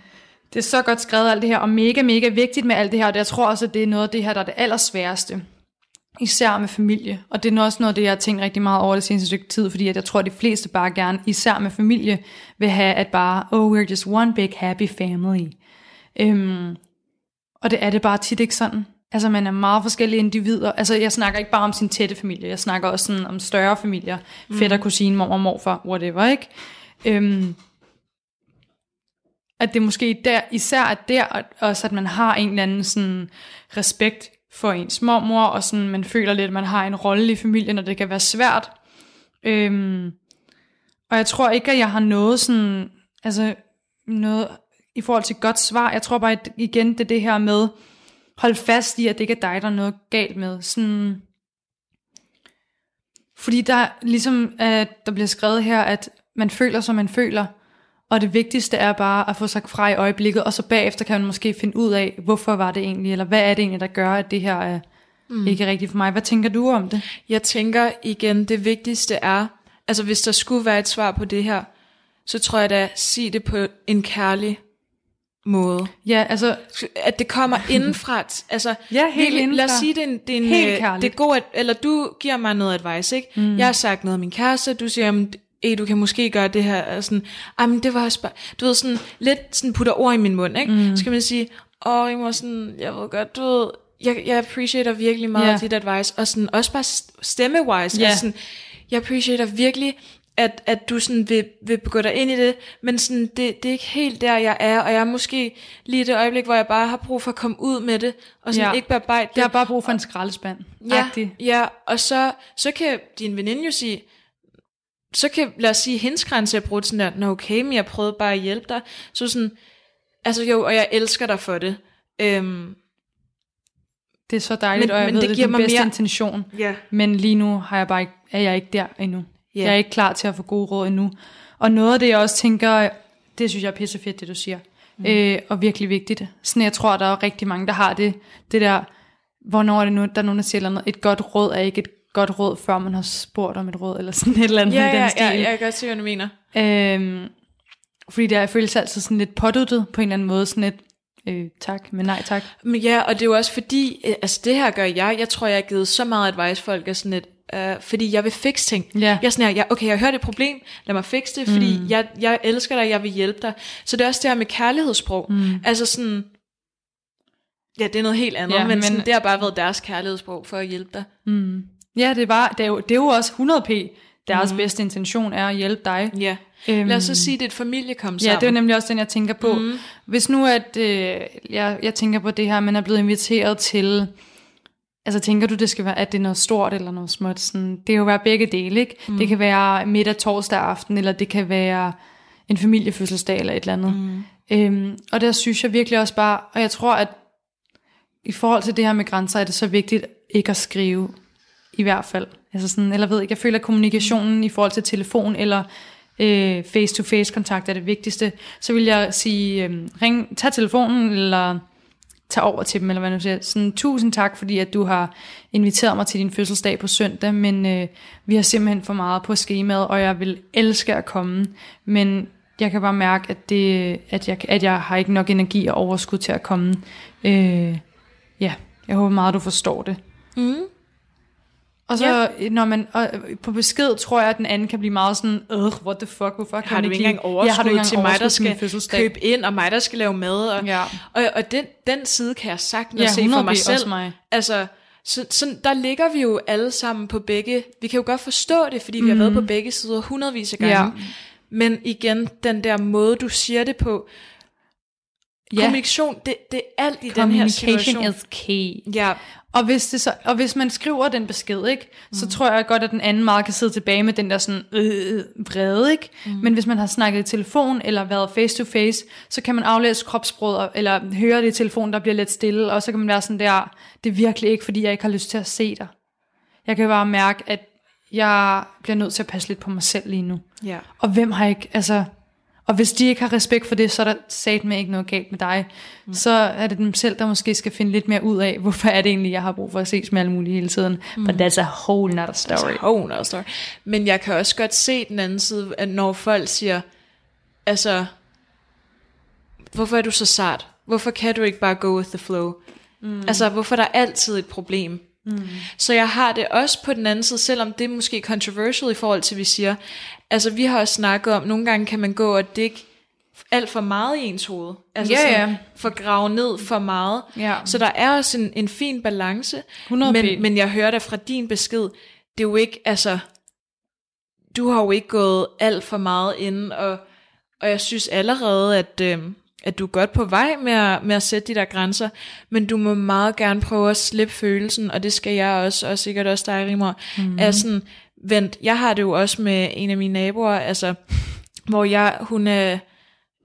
Det er så godt skrevet alt det her, og mega, mega vigtigt med alt det her. Og jeg tror også, at det er noget af det her, der er det allersværeste. Især med familie. Og det er også noget af det, jeg har tænkt rigtig meget over det seneste stykke tid, fordi at jeg tror, at de fleste bare gerne, især med familie, vil have, at bare, oh, we're just one big happy family. Øhm, og det er det bare tit ikke sådan. Altså man er meget forskellige individer. Altså jeg snakker ikke bare om sin tætte familie, jeg snakker også sådan om større familier. Mm. Fætter, kusine, mor og morfar, whatever, ikke? Øhm, at det måske der, især er der, også at man har en eller anden sådan respekt for ens mormor, og sådan man føler lidt, at man har en rolle i familien, og det kan være svært. Øhm, og jeg tror ikke, at jeg har noget sådan, altså noget i forhold til godt svar. Jeg tror bare, at igen, det er det her med, hold fast i, at det ikke er dig, der er noget galt med. Sådan, fordi der ligesom, at der bliver skrevet her, at man føler, som man føler, og det vigtigste er bare at få sagt fra i øjeblikket, og så bagefter kan man måske finde ud af, hvorfor var det egentlig, eller hvad er det egentlig, der gør, at det her er mm. ikke rigtigt for mig. Hvad tænker du om det? Jeg tænker igen, det vigtigste er, altså hvis der skulle være et svar på det her, så tror jeg da, sig det på en kærlig måde. Ja, altså... At det kommer [LAUGHS] indenfra. Altså, ja, helt indenfra. Lad os sige, det er, en, det er, en, helt øh, det er god, at, eller du giver mig noget advice, ikke? Mm. Jeg har sagt noget af min kæreste, du siger, jamen, du kan måske gøre det her, og sådan, men det var også bare, du ved, sådan, lidt sådan putter ord i min mund, ikke? Mm. Så kan man sige, åh, jeg må sådan, jeg ved godt, du ved, jeg, jeg appreciater virkelig meget yeah. dit advice, og sådan, også bare stemmewise, yeah. altså sådan, jeg appreciater virkelig, at, at du sådan vil, vil gå dig ind i det, men sådan, det, det er ikke helt der, jeg er, og jeg er måske lige i det øjeblik, hvor jeg bare har brug for at komme ud med det, og sådan ja. ikke bearbejde det. Jeg har bare brug for en skraldespand. Ja, ja, og så, så kan din veninde jo sige, så kan, lad os sige, hendes grænse er brudt sådan der, nå okay, men jeg prøvede bare at hjælpe dig. Så sådan, altså jo, og jeg elsker dig for det. Øhm, det er så dejligt, men, og jeg men ved, det, det giver mig bedste mere... intention. Ja. Men lige nu har jeg bare ikke, er jeg ikke der endnu. Yeah. Jeg er ikke klar til at få gode råd endnu. Og noget af det, jeg også tænker, det synes jeg er pissefedt, det du siger. Mm. Øh, og virkelig vigtigt. Sådan jeg tror, der er rigtig mange, der har det, det der, hvornår er det nu, der er nogen, der siger noget, et godt råd er ikke et godt råd, før man har spurgt om et råd, eller sådan et eller andet ja, i den ja, stil. Ja, jeg kan godt se, hvad du mener. Øhm, fordi der føles altid sådan lidt påduttet på en eller anden måde, sådan lidt, øh, tak, men nej tak. Men ja, og det er jo også fordi, øh, altså det her gør jeg, jeg tror, jeg har givet så meget advice folk, er sådan et, Uh, fordi jeg vil fikse ting. Yeah. Jeg er sådan her, ja, okay, jeg har hørt et problem, lad mig fikse det, fordi mm. jeg, jeg elsker dig, jeg vil hjælpe dig. Så det er også det her med kærlighedssprog. Mm. Altså sådan, ja, det er noget helt andet, ja, men, men sådan, det har bare været deres kærlighedssprog for at hjælpe dig. Mm. Ja, det er, bare, det, er jo, det er jo også 100p. Deres mm. bedste intention er at hjælpe dig. Ja. Øhm, Lad os så sige, at det er et familie kom sammen. Ja, det er nemlig også den, jeg tænker på. Mm. Hvis nu, at øh, jeg, jeg tænker på det her, man er blevet inviteret til Altså tænker du, det skal være, at det er noget stort eller noget småt? Sådan, det kan jo være begge dele, ikke? Mm. Det kan være middag torsdag aften, eller det kan være en familiefødselsdag eller et eller andet. Mm. Øhm, og der synes jeg virkelig også bare, og jeg tror, at i forhold til det her med grænser, er det så vigtigt ikke at skrive, i hvert fald. Altså sådan, eller ved ikke, jeg føler, at kommunikationen i forhold til telefon eller øh, face-to-face kontakt er det vigtigste. Så vil jeg sige, øh, ring, tag telefonen, eller tage over til dem, eller hvad nu siger. Sådan, tusind tak, fordi at du har inviteret mig til din fødselsdag på søndag, men øh, vi har simpelthen for meget på skemaet, og jeg vil elske at komme, men jeg kan bare mærke, at, det, at, jeg, at jeg har ikke nok energi og overskud til at komme. Øh, ja, jeg håber meget, du forstår det. Mm. Og så, ja. når man, og på besked, tror jeg, at den anden kan blive meget sådan, øh, what the fuck, hvorfor kan har du ikke engang overskud, ja, har du ikke til mig, der skal købe ind, og mig, der skal lave mad, og, ja. og, og den, den side kan jeg sagtens ja, se for mig selv. Mig. Altså, så, så der ligger vi jo alle sammen på begge, vi kan jo godt forstå det, fordi vi har været på mhm. begge sider hundredvis af gange, ja. men igen, den der måde, du siger det på, Ja. Kommunikation, det, det er alt i den her situation. is key. Ja. Og hvis, det så, og hvis man skriver den besked, ikke, mm. så tror jeg godt, at den anden meget kan sidde tilbage med den der sådan øh, vrede. Ikke? Mm. Men hvis man har snakket i telefon, eller været face to face, så kan man aflæse kropsbrød, eller høre det i telefonen, der bliver lidt stille, og så kan man være sådan der, det er virkelig ikke, fordi jeg ikke har lyst til at se dig. Jeg kan bare mærke, at jeg bliver nødt til at passe lidt på mig selv lige nu. Ja. Og hvem har ikke, altså, og hvis de ikke har respekt for det, så er der sat med ikke noget galt med dig. Mm. Så er det dem selv, der måske skal finde lidt mere ud af, hvorfor er det egentlig, jeg har brug for at ses med alle mulige hele tiden. Mm. But that's a whole nother story. That's a whole nother story. Men jeg kan også godt se den anden side, at når folk siger, altså, hvorfor er du så sart? Hvorfor kan du ikke bare go with the flow? Mm. Altså, hvorfor er der altid et problem? Mm. Så jeg har det også på den anden side, selvom det er måske controversial i forhold til, vi siger, altså vi har også snakket om, nogle gange kan man gå og dække alt for meget i ens hoved. Altså Ja, ja. for grave ned for meget. Ja. Så der er også en, en fin balance. 100p. Men, men jeg hører da fra din besked, det er jo ikke, altså, du har jo ikke gået alt for meget ind, og, og jeg synes allerede, at, øh, at du er godt på vej med at, med at sætte de der grænser, men du må meget gerne prøve at slippe følelsen, og det skal jeg også, og sikkert også dig, Rimor, mm. er sådan, vent, jeg har det jo også med en af mine naboer, altså, hvor jeg, hun er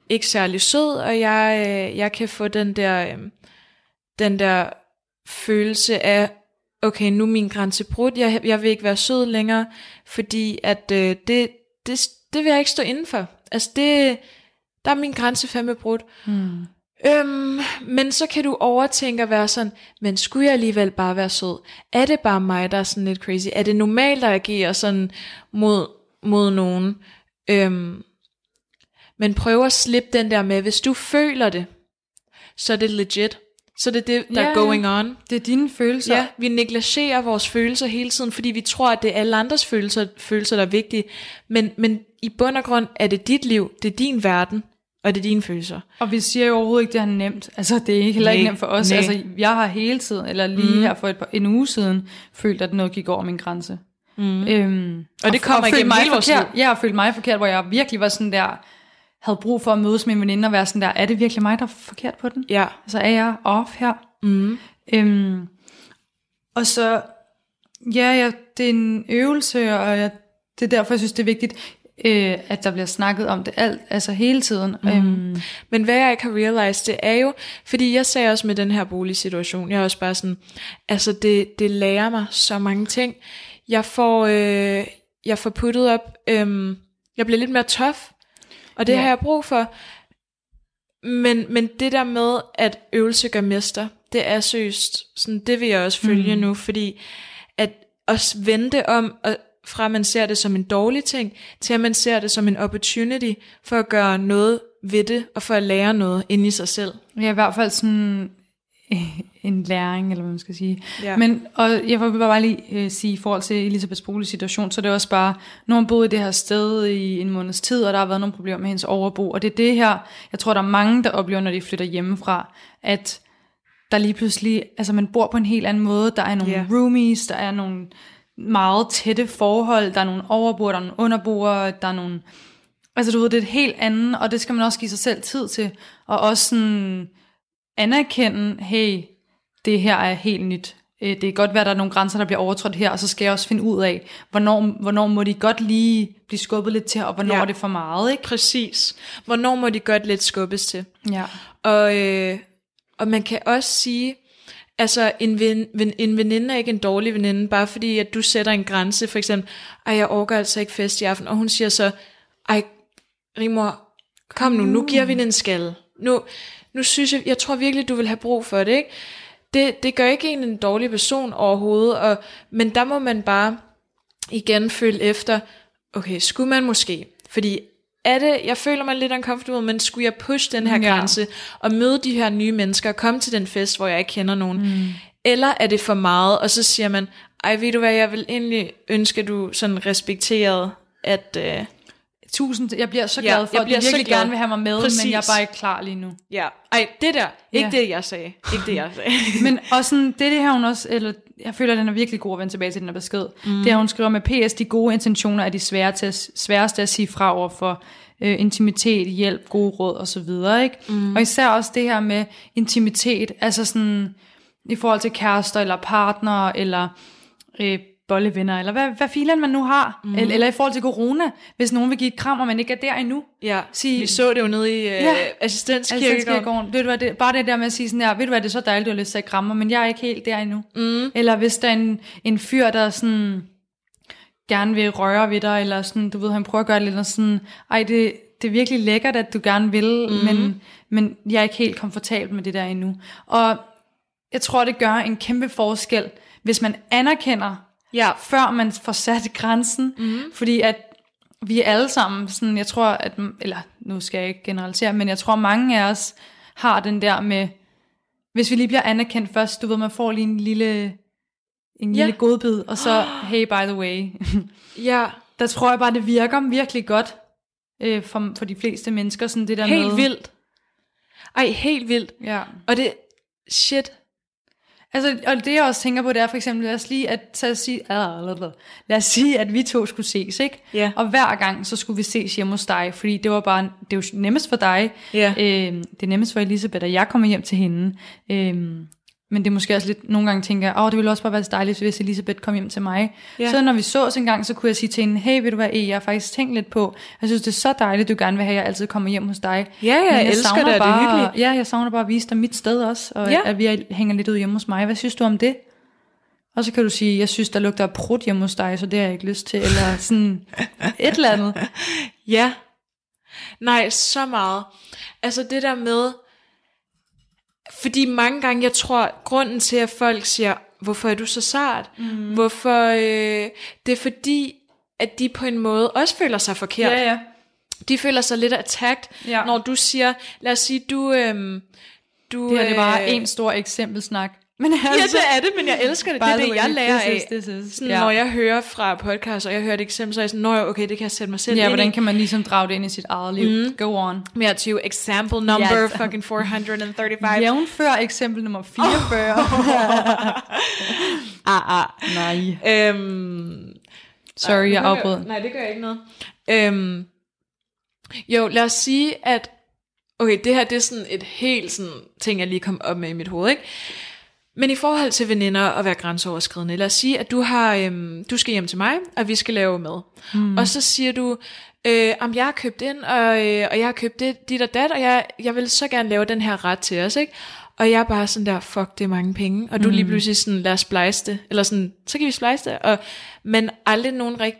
ikke særlig sød, og jeg, øh, jeg kan få den der, øh, den der følelse af, okay, nu er min grænse brudt, jeg, jeg vil ikke være sød længere, fordi at øh, det, det, det vil jeg ikke stå indenfor. Altså det, der er min grænse fandme brudt. Hmm. Øhm, men så kan du overtænke at være sådan, men skulle jeg alligevel bare være sød? Er det bare mig, der er sådan lidt crazy? Er det normalt at agere sådan mod, mod nogen? Øhm, men prøv at slippe den der med, hvis du føler det, så er det legit. Så er det det, der Ja, er going on. Det er dine følelser. Ja, vi negligerer vores følelser hele tiden, fordi vi tror, at det er alle andres følelser, følelser der er vigtige. Men, men i bund og grund er det dit liv, det er din verden, og det er dine følelser. Og vi siger jo overhovedet ikke, det er nemt. Altså, det er ikke- heller ikke nemt for os. nej. Altså, jeg har hele tiden, eller lige mm. her for et par, en uge siden, følt, at noget gik over min grænse. Mm. Øhm, Og det kommer følt igennem mig hele vores forkert. liv. Jeg har følt mig forkert, hvor jeg virkelig var sådan der, havde brug for at mødes med en veninde og være sådan der, er det virkelig mig, der er forkert på den? Ja. Altså, er jeg off her? Mm. Øhm, og så, ja, ja, det er en øvelse, og jeg, det er derfor, jeg synes, det er vigtigt, øh, at der bliver snakket om det alt, altså hele tiden. Mm. Øhm, Men hvad jeg ikke har realized, det er jo, fordi jeg sagde også med den her boligsituation, jeg er også bare sådan, altså det, det lærer mig så mange ting. Jeg får, øh, jeg får puttet op, øh, jeg bliver lidt mere tough, og det Ja. har jeg brug for. Men, men det der med, at øvelse gør mester, det er seriøst, sådan, det vil jeg også følge mm. nu, fordi at også vente om, og fra at man ser det som en dårlig ting, til at man ser det som en opportunity for at gøre noget ved det, og for at lære noget inde i sig selv. Ja, i hvert fald sådan øh, en læring, eller hvad man skal sige. Ja. Men, og jeg vil bare lige øh, sige, i forhold til Elisabeths Bolig situation, så er det også bare, har hun boet i det her sted i en måneds tid, og der har været nogle problemer med hendes overbo, og det er det her, jeg tror, der er mange, der oplever, når de flytter hjemmefra, at der lige pludselig, altså man bor på en helt anden måde, der er nogle yeah. roomies, der er nogle meget tætte forhold, der er nogle overboer, der er nogle underboer, der er nogle, altså du ved, det er et helt andet, og det skal man også give sig selv tid til, og også sådan anerkende, hey, det her er helt nyt. Øh, Det kan godt være, at der er nogle grænser, der bliver overtrådt her, og så skal jeg også finde ud af, hvornår, hvornår må de godt lige blive skubbet lidt til, og hvornår Ja. ja. er det for meget, ikke? Præcis. Hvornår må de godt lidt skubbes til? Ja. Og, øh, og man kan også sige, altså en, ven, ven, en veninde er ikke en dårlig veninde, bare fordi at du sætter en grænse, for eksempel, ej jeg orker altså ikke fest i aften, og hun siger så, ej Rimor, kom nu, nu giver vi den en skalle. Nu, nu synes jeg, jeg tror virkelig, du vil have brug for det, ikke? Det, det gør ikke en en dårlig person overhovedet, og, men der må man bare igen følge efter, okay, skulle man måske, fordi er det, jeg føler mig lidt uncomfortable, men skulle jeg push den her Ja. grænse, og møde de her nye mennesker, og komme til den fest, hvor jeg ikke kender nogen, mm. eller er det for meget, og så siger man, ej ved du hvad, jeg vil egentlig ønske, at du sådan respekterede, at, øh, Tusind, jeg bliver så Ja, glad jeg for, at du virkelig glad. gerne vil have mig med, Præcis. men jeg er bare ikke klar lige nu. ja, ej, det der, ikke Ja. det, jeg sagde, ikke det, jeg sagde. [LAUGHS] Men og sådan, det det her hun også, eller jeg føler, at den er virkelig god at vende tilbage til den her besked. Mm. Det her hun skriver med PS, de gode intentioner er de svære til, at- sværeste at sige fra over for øh, intimitet, hjælp, gode råd og så videre, ikke? Mm. Og især også det her med intimitet, altså sådan i forhold til kærester eller partnere eller øh, bollevenner, eller hvad, hvad filen man nu har, mm. eller, eller i forhold til corona, hvis nogen vil give et kram, og man ikke er der endnu. ja, Sige- vi så det jo nede i øh, Ja. assistenskirkegården. Ved du hvad, det, bare det der med at sige sådan her, ved du hvad, det er så dejligt, du har lyst til at kramme men jeg er ikke helt der endnu. Mm. Eller hvis der er en, en fyr, der sådan gerne vil røre ved dig, eller sådan, du ved, han prøver at gøre det lidt og sådan, ej, det, det er virkelig lækkert, at du gerne vil, mm. men, men jeg er ikke helt komfortabel med det der endnu. Og jeg tror, det gør en kæmpe forskel, hvis man anerkender, Ja. før man får sat grænsen, mm. fordi at vi er alle sammen sådan, jeg tror, at, eller nu skal jeg ikke generalisere, men jeg tror, mange af os har den der med, hvis vi lige bliver anerkendt først, du ved, man får lige en lille, en Ja. lille godbid, og så, hey, by the way, [LAUGHS] Ja, der tror jeg bare, det virker virkelig godt øh, for, for de fleste mennesker, sådan det der helt med. vildt. Ej, helt vildt. Ja. Og det, shit. Altså, og det jeg også tænker på, det er for eksempel, lad os lige at, at sige, ah, lad, os sige, at vi to skulle ses, ikke? Ja. Og hver gang, så skulle vi ses hjemme hos dig, fordi det var bare, det er jo nemmest for dig, Ja. øhm, det er nemmest for Elisabeth, at jeg kommer hjem til hende, øhm, men det er måske også lidt, nogle gange tænker jeg, åh, det ville også bare være dejligt, hvis Elisabeth kom hjem til mig. Ja. Så når vi sås en gang, så kunne jeg sige til hende, hey, ved du hvad, E, jeg har faktisk tænkt lidt på, jeg synes, det er så dejligt, du gerne vil have, at jeg altid kommer hjem hos dig. Ja, ja, Men jeg elsker det, og det er bare, hyggeligt. Ja, jeg savner bare at vise dig mit sted også, og ja. at vi hænger lidt ud hjemme hos mig. Hvad synes du om det? Og så kan du sige, jeg synes, der lugter af prut hjemme hos dig, så det har jeg ikke lyst til, eller sådan et eller andet. [LAUGHS] Ja. Nej, så meget. Altså det der med, fordi mange gange, jeg tror, grunden til, at folk siger, hvorfor er du så sart? Mm. Hvorfor, øh, det er fordi, at de på en måde også føler sig forkert. ja. De føler sig lidt attacked, Ja. når du siger, lad os sige, du... Øhm, du Det her det er bare øh, en stor eksempelsnak. Men Ja, det er det, men jeg elsker det. Det er det, jeg lærer af. This is, this is. Sådan, ja. Når jeg hører fra podcast, og jeg hører et eksempel, så er jeg sådan, Nå, okay, det kan jeg sætte mig selv ja, ind hvordan i. kan man ligesom drage det ind i sit eget liv? Mm. Go on. Mere til example number Yes. fucking 435. Jævnfør eksempel nummer 44. [LAUGHS] Ah, ah. Nej. Øhm, Sorry, nu jeg afbrød. Nej, det gør ikke noget. Øhm, jo, lad os sige, at... Okay, det her det er sådan et helt sådan ting, jeg lige kom op med i mit hoved, ikke? Men i forhold til veninder og være grænseoverskridende, lad os sige, at du har, øhm, du skal hjem til mig, og vi skal lave mad. Mm. Og så siger du, øh, om jeg har købt ind, og, øh, og jeg har købt det, dit og dat, og jeg, jeg vil så gerne lave den her ret til os, ikke? Og jeg er bare sådan der, fuck, det er mange penge. Og du mm. lige pludselig sådan, lad os splice det. Eller sådan, så kan vi splice det. Og, men aldrig nogen rigt,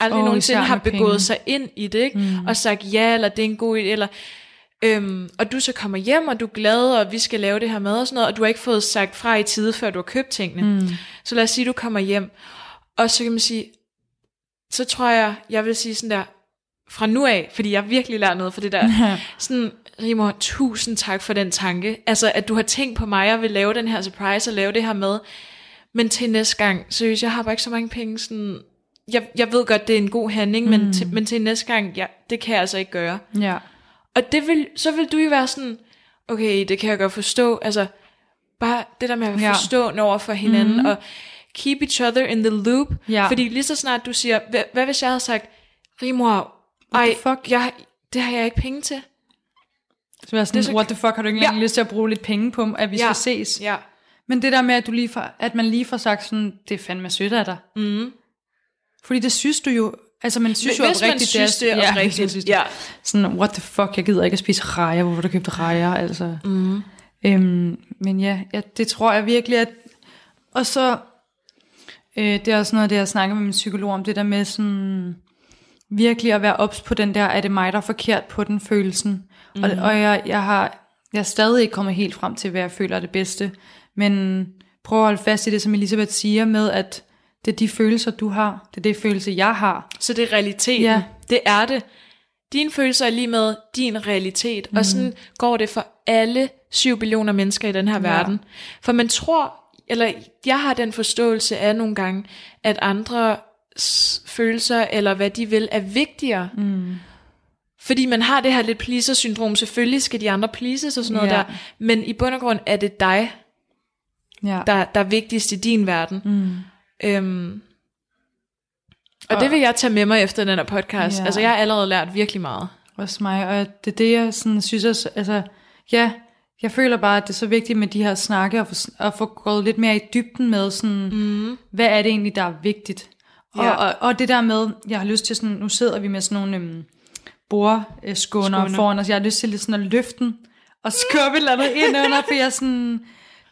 aldrig oh, nogensinde har begået penge. sig ind i det, ikke? Mm. Og sagt ja, eller det er en god idé, eller... Øhm, og du så kommer hjem, og du er glad, og vi skal lave det her mad og sådan noget, og du har ikke fået sagt fra i tide, før du har købt tingene. Mm. Så lad os sige, du kommer hjem, og så kan man sige, så tror jeg, jeg vil sige sådan der, fra nu af, fordi jeg virkelig lært noget for det der, sådan, Rimor, tusind tak for den tanke, altså at du har tænkt på mig, og vil lave den her surprise, og lave det her med, men til næste gang, seriøst, jeg har bare ikke så mange penge, sådan, jeg, jeg ved godt, det er en god handling, mm. men, til, men til næste gang, ja, det kan jeg altså ikke gøre. Ja. Og det vil, så vil du jo være sådan, okay, det kan jeg godt forstå, altså, bare det der med at være Ja. over for hinanden, mm-hmm. og keep each other in the loop, Ja. fordi lige så snart du siger, hvad, hvad hvis jeg havde sagt, Rimor, ej, fuck? Jeg, det har jeg ikke penge til. Så jeg er sådan, Det er så- what the fuck, har du ikke Ja. lyst til at bruge lidt penge på, at vi Ja. skal ses? Ja. Men det der med, at, du lige får, at man lige får sagt sådan, det er fandme sødt af dig. Mm. Fordi det synes du jo, altså man synes jo Hvis man oprigtigt, synes, det er ja, hvis man oprigtigt. synes det. Ja. Sådan, what the fuck, jeg gider ikke at spise rejer, hvorfor du købt rejer, altså. Mm. Øhm, men ja, ja, det tror jeg virkelig, at... Og så, øh, det er også noget det, jeg snakker med min psykolog om, det der med sådan, virkelig at være ops på den der, er det mig, der er forkert på den følelsen. Mm. Og, og jeg, jeg har jeg er stadig ikke kommet helt frem til, hvad jeg føler er det bedste. Men prøv at holde fast i det, som Elisabeth siger med, at det er de følelser, du har. Det er det følelse, jeg har. Så det er realiteten. Ja. Det er det. Dine følelser er lige med din realitet. Mm. Og sådan går det for alle 7 billioner mennesker i den her ja. verden. For man tror, eller jeg har den forståelse af nogle gange, at andre følelser, eller hvad de vil, er vigtigere. Mm. Fordi man har det her lidt pleaser-syndrom. Selvfølgelig skal de andre pleases og sådan noget Ja. der. Men i bund og grund er det dig, Ja. der, der er vigtigst i din verden. Mm. Øhm, og det vil jeg tage med mig efter den her podcast. Ja. Altså, jeg har allerede lært virkelig meget. Også mig, og det er det, jeg sådan, synes også, altså, ja, jeg føler bare, at det er så vigtigt med de her snakke, og få, at få gået lidt mere i dybden med sådan, mm. hvad er det egentlig, der er vigtigt? Og, Ja. og, og det der med, jeg har lyst til sådan, nu sidder vi med sådan nogle øhm, bordskåner Skåner. foran os, jeg har lyst til lidt sådan at løfte den, og skubbe et eller andet ind under, for jeg sådan,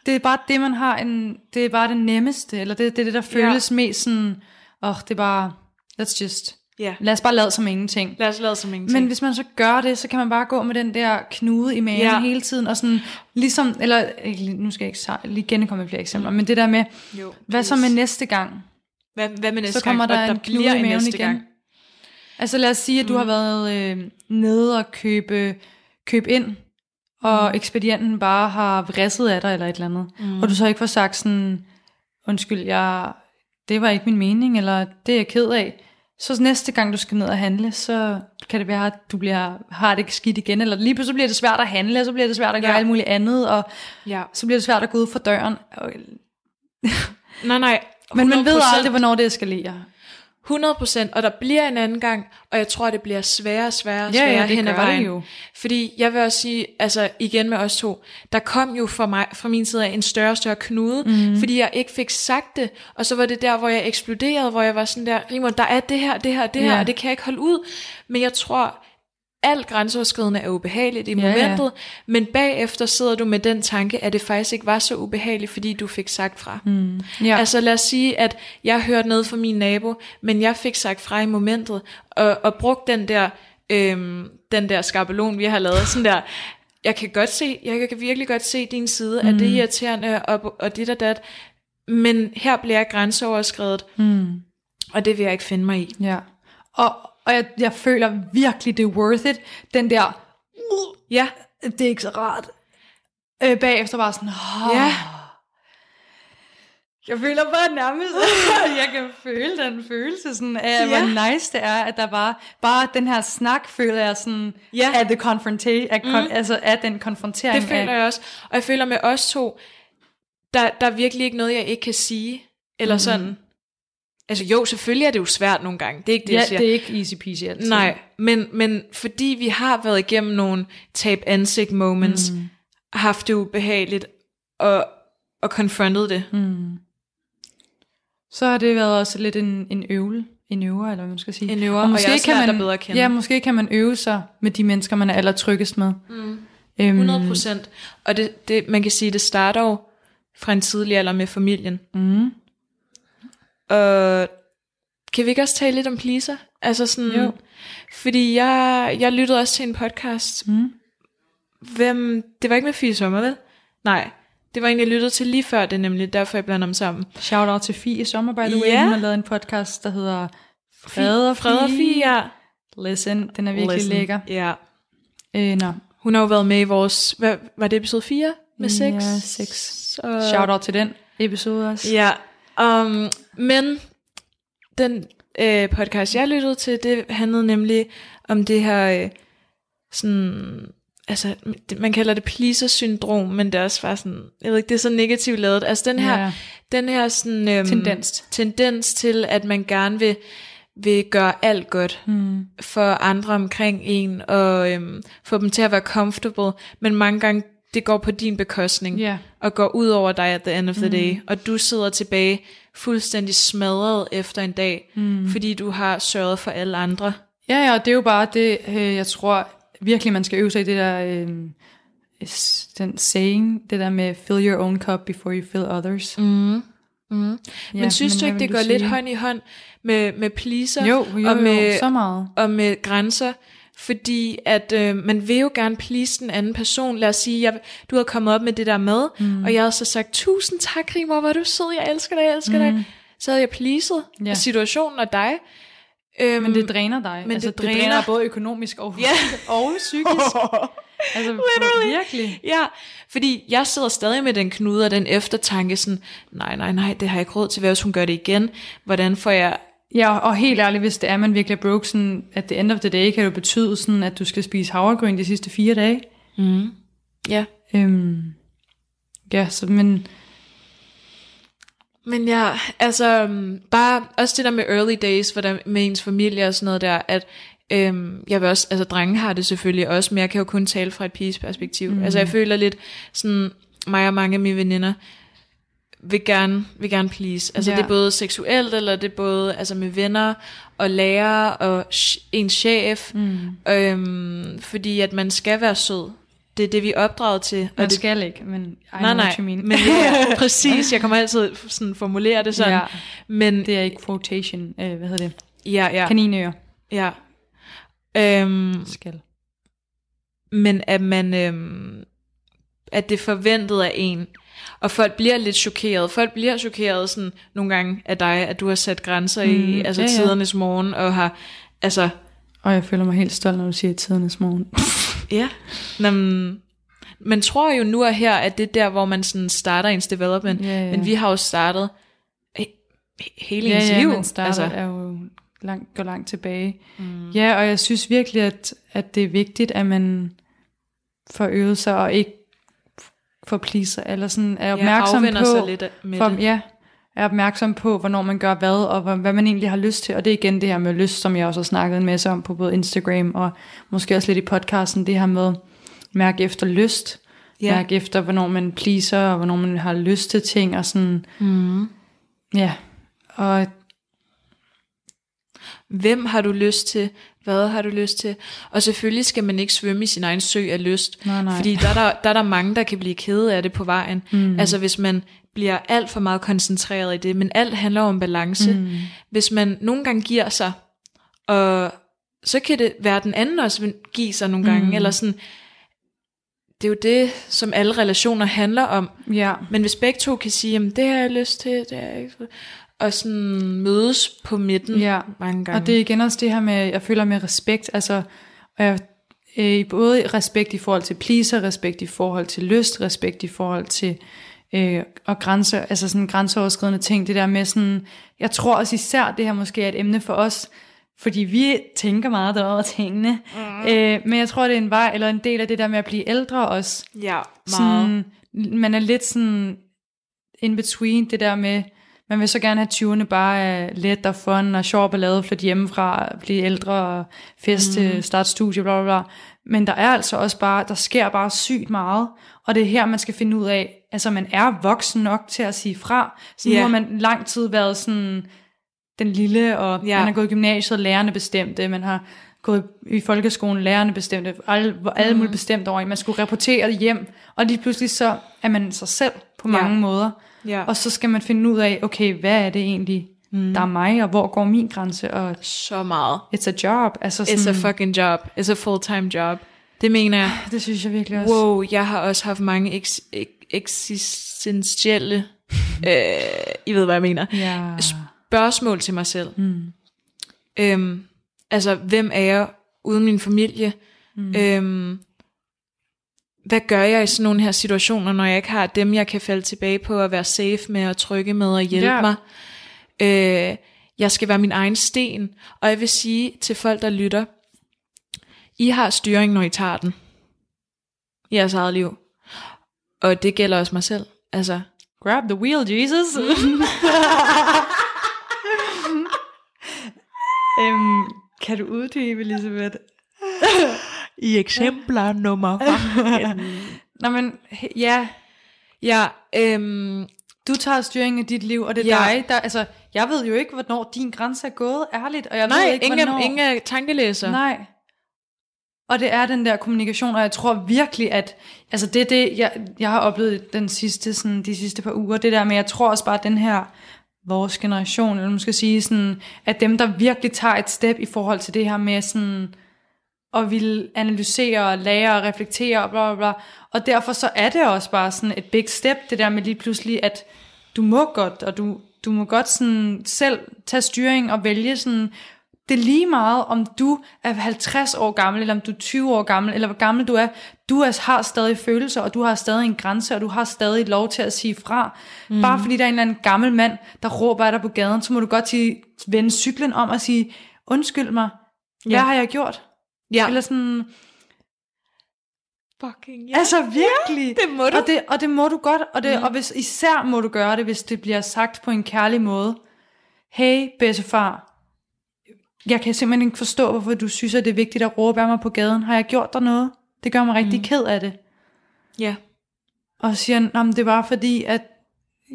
det er bare det, man har en, det er bare det nemmeste, eller det, det er det, der føles mest sådan, åh, oh, det er bare, Let's just, Ja. lad os bare lade som ingenting. Lad os lade som ingenting. Men hvis man så gør det, så kan man bare gå med den der knude i maven Ja. ja. hele tiden, og sådan ligesom, eller nu skal jeg ikke lige genkomme med flere eksempler, men det der med, jo, hvad så med næste gang? hvad, hvad med næste Så kommer gang? der Og en knude i maven igen. gang. Altså lad os sige, at du mm. har været øh, nede og købe, købe ind, og ekspedienten bare har vrisset af dig eller et eller andet, mm. og du så ikke får sagt sådan, undskyld, jeg, det var ikke min mening, eller det er jeg ked af. Så næste gang du skal ned og handle, så kan det være, at du bliver, har det ikke skidt igen, eller lige pludselig bliver det svært at handle, og så bliver det svært at gøre Ja. alt muligt andet, og Ja. så bliver det svært at gå ud for døren. Nej, nej. [LAUGHS] Men man ved 100%. aldrig, hvornår det eskalerer. 100 procent, og der bliver en anden gang, og jeg tror, det bliver sværere og sværere og Ja, ja, sværere hen ad vejen. jo. Fordi jeg vil også sige, altså igen med os to, der kom jo fra, mig, fra min side af en større og større knude, mm. fordi jeg ikke fik sagt det, og så var det der, hvor jeg eksploderede, hvor jeg var sådan der, Rimon, der er det her, det her, det her, Ja. og det kan jeg ikke holde ud. Men jeg tror, alt grænseoverskridende er ubehageligt i Ja, ja. momentet, men bagefter sidder du med den tanke, at det faktisk ikke var så ubehageligt, fordi du fik sagt fra. Mm. Ja. Altså lad os sige, at jeg hørte noget fra min nabo, men jeg fik sagt fra i momentet, og, og brugt den der, øhm, den der skabelon, vi har lavet, sådan der, jeg kan godt se, jeg kan virkelig godt se din side, mm. at det er irriterende, og, og dit og dat, men her bliver jeg grænseoverskrevet, Mm. og det vil jeg ikke finde mig i. Ja. Og, og jeg, jeg føler virkelig, det er worth it. Den der, Ja, det er ikke så rart. Øh, bagefter bare sådan, oh. ja, Jeg føler bare nærmest, [LAUGHS] jeg kan føle den følelse sådan af, Ja. hvor nice det er, at der bare, bare den her snak, føler jeg sådan, Ja. af, the confrontation, af, kon, altså af den konfrontering. det føler af, jeg også. Og jeg føler med os to, der, der er virkelig ikke noget, jeg ikke kan sige, eller mm. sådan. Altså jo, selvfølgelig er det jo svært nogle gange, det er ikke det, ja, jeg siger. det er ikke easy peasy altid. Nej, men, men fordi vi har været igennem nogle tab ansigt moments, mm. haft det ubehageligt, og, og confrontet det. Mm. Så har det været også lidt en, en øvel. En øver, eller hvad man skal sige. En øver, og jeg har også lært dig bedre at kende. Ja, måske kan man øve sig med de mennesker, man er allertryggest med. Mm. Øhm, 100 procent. Og det, det, man kan sige, det starter jo fra en tidlig alder med familien. Mm. Og kan vi ikke også tale lidt om pleaser? Altså sådan, Jo. fordi jeg, jeg lyttede også til en podcast. Mm. Hvem, det var ikke med Fie Sommer, vel? Nej, det var en, jeg lyttede til lige før det, nemlig derfor jeg blander dem sammen. Shout out til Fie Sommer, by the way. Ja. Hun har lavet en podcast, der hedder Fred og Fie. Fred og Fie, ja. Listen, den er virkelig Listen. lækker. Ja. Øh, nå. Hun har jo været med i vores, hvad, var det episode 4? Med 6? Ja, seks. Så, Shout out til den episode også. Ja, um, men den øh, podcast, jeg lyttede til, det handlede nemlig om det her, øh, sådan, altså, man kalder det pleaser-syndrom, men det er også bare sådan, jeg ved ikke, det er så negativt lavet. Altså den her, Ja. den her sådan, øhm, Tendens. tendens til, at man gerne vil, vil gøre alt godt Mm. for andre omkring en, og øhm, få dem til at være comfortable, men mange gange, det går på din bekostning Ja. og går ud over dig at the end of the day, og du sidder tilbage fuldstændig smadret efter en dag, mm. fordi du har sørget for alle andre. Ja, ja, og det er jo bare det, øh, jeg tror virkelig, man skal øve sig i det der, øh, den saying, det der med fill your own cup before you fill others. Mm. Mm. Ja, men synes du hvad ikke, det går lidt hånd i hånd med, med pleaser Jo, jo, og, med, jo, så meget. og med grænser? Fordi at øh, man vil jo gerne please den anden person. Lad os sige, jeg, du har kommet op med det der med, mm. og jeg har så sagt, tusind tak, Rimor, hvor du sød, jeg elsker dig, jeg elsker mm. dig. Så havde jeg pleaset Ja. situationen og dig. Øhm, Men det dræner dig. Men altså, det det dræner dræner- både økonomisk og, [LAUGHS] Ja. og psykisk. [LAUGHS] altså, virkelig. Ja, fordi jeg sidder stadig med den knude og den eftertanke, sådan, nej, nej, nej, det har jeg ikke råd til, hvad hvis hun gør det igen? Hvordan får jeg... Ja, og helt ærligt, hvis det er, man virkelig er broke, sådan, at the end of the day, kan jo betyde, sådan, at du skal spise havregryn de sidste fire dage. Ja, Øhm, ja, så, men men ja, altså, øhm, bare også det der med early days, hvordan, med ens familie og sådan noget der, at øhm, jeg vil også, altså drenge har det selvfølgelig også, men jeg kan jo kun tale fra et piges perspektiv. Mm. Altså jeg føler lidt sådan, mig og mange af mine veninder, vil gerne, vil gerne please. Altså Ja. det er både seksuelt, eller det er både altså med venner og lærere og ens chef. Mm. Øhm, fordi at man skal være sød. Det er det, vi er opdraget til. Og man det, skal ikke, men I nej, nej, men ja, [LAUGHS] præcis. Jeg kommer altid sådan formulere det sådan. Ja. Men det er ikke quotation, øh, hvad hedder det? Ja, ja, Kaninører. ja. Øhm, Skal. men at man, øhm, at det er forventet af en, og folk bliver lidt chokeret. Folk bliver chokeret sådan nogle gange af dig, at du har sat grænser mm, i altså ja, ja. tidernes morgen, og har, altså, Og jeg føler mig helt stolt, når du siger tidernes morgen. [LAUGHS] ja. Men, man tror jo nu og her, at det er der, hvor man sådan starter ens development, Ja, ja. men vi har jo startet he- he- hele ens ja, liv. starter altså, er jo langt, går langt tilbage. Mm. Ja, og jeg synes virkelig, at, at det er vigtigt, at man får øvet sig og ikke pleaser, eller sådan er opmærksom afvender på, sig lidt med for, det. ja, er opmærksom på, hvornår man gør hvad, og hvad, man egentlig har lyst til. Og det er igen det her med lyst, som jeg også har snakket en masse om på både Instagram, og måske også lidt i podcasten, det her med mærke efter lyst, Ja. ja. mærke efter, hvornår man pleaser, og hvornår man har lyst til ting, og sådan, Mm. ja, og Hvem har du lyst til? Hvad har du lyst til? Og selvfølgelig skal man ikke svømme i sin egen sø af lyst. Nej, nej. Fordi der er der, der er der mange, der kan blive kede af det på vejen. Mm. Altså hvis man bliver alt for meget koncentreret i det. Men alt handler om balance. Mm. Hvis man nogle gange giver sig, og så kan det være, at den anden også vil give sig nogle gange. Mm. Eller sådan, det er jo det, som alle relationer handler om. ja, Men hvis begge to kan sige, jamen det har jeg lyst til, det har jeg ikke. Og sådan mødes på midten Ja, mange gange. Og det er igen også det her med, jeg føler med respekt, altså og jeg, øh, både respekt i forhold til pleaser, respekt i forhold til lyst, respekt i forhold til øh, og grænser, altså sådan grænseoverskridende ting, det der med sådan, jeg tror også især, det her måske er et emne for os, fordi vi tænker meget over tingene, mm. øh, men jeg tror, det er en vej, eller en del af det der med at blive ældre også, Ja, meget. sådan, man er lidt sådan in between det der med, man vil så gerne have 20'erne bare er let og fun og sjov ballade, flytte hjemmefra, blive ældre og feste, mm. starte studie, bla bla bla. Men der er altså også bare, der sker bare sygt meget, og det er her, man skal finde ud af, altså man er voksen nok til at sige fra, så nu har man lang tid været sådan den lille, og Ja. man har gået i gymnasiet, lærerne bestemte, man har gået i folkeskolen, lærerne bestemte, alle, alle Mm. mulige bestemte over, man skulle rapportere hjem, og lige pludselig så er man sig selv på mange måder, Ja. og så skal man finde ud af, okay, hvad er det egentlig, mm. der er mig, og hvor går min grænse, og så meget. it's a job, altså It's a sådan, fucking job. It's a full-time job. Det mener jeg. det synes jeg virkelig også. Wow, jeg har også haft mange eks- ek- eksistentielle, [LAUGHS] øh, I ved, hvad jeg mener, Ja. spørgsmål til mig selv. Mm. Øhm, altså, hvem er jeg uden min familie? Mm. Øhm, hvad gør jeg i sådan nogle her situationer, når jeg ikke har dem, jeg kan falde tilbage på og være safe med og trygge med og hjælpe Ja. mig? Øh, jeg skal være min egen sten. Og jeg vil sige til folk, der lytter, I har styring, når I tager den. I jeres eget liv. Og det gælder også mig selv. Altså, Grab the wheel, Jesus. [LAUGHS] øhm, kan du uddybe, Elisabeth? [LAUGHS] I eksempler nummer [LAUGHS] Nå, men ja, Ja, øhm, du tager styringen af dit liv, og det er Ja. dig, der, altså, jeg ved jo ikke, hvornår din grænse er gået, ærligt, og jeg ved nej, ikke, ingen, hvornår... ingen tankelæser. Nej. Og det er den der kommunikation, og jeg tror virkelig, at altså det er det, jeg, jeg har oplevet den sidste, sådan, de sidste par uger, det der med, jeg tror også bare, at den her, vores generation, eller man skal sige sådan, at dem, der virkelig tager et step i forhold til det her med sådan, at ville analysere, og lære og reflektere, og bla, bla, bla. Og derfor så er det også bare sådan et big step, det der med lige pludselig, at du må godt, og du, du må godt sådan selv tage styring og vælge sådan, det er lige meget, om du er 50 år gammel, eller om du er 20 år gammel, eller hvor gammel du er. Du er, har stadig følelser, og du har stadig en grænse, og du har stadig lov til at sige fra. Mm. Bare fordi der er en eller anden gammel mand, der råber af dig på gaden, så må du godt sige, vende cyklen om og sige, undskyld mig, hvad Ja. har jeg gjort? Ja. Eller sådan, Fucking ja. altså virkelig. det må du. Og det, og det må du godt, og, det, mm. og hvis, især må du gøre det, hvis det bliver sagt på en kærlig måde. Hey, bedstefar, jeg kan simpelthen ikke forstå, hvorfor du synes, at det er vigtigt at råbe af mig på gaden. Har jeg gjort dig noget? Det gør mig rigtig mm. ked af det. Ja. Og siger han, "Nå, men det var fordi, at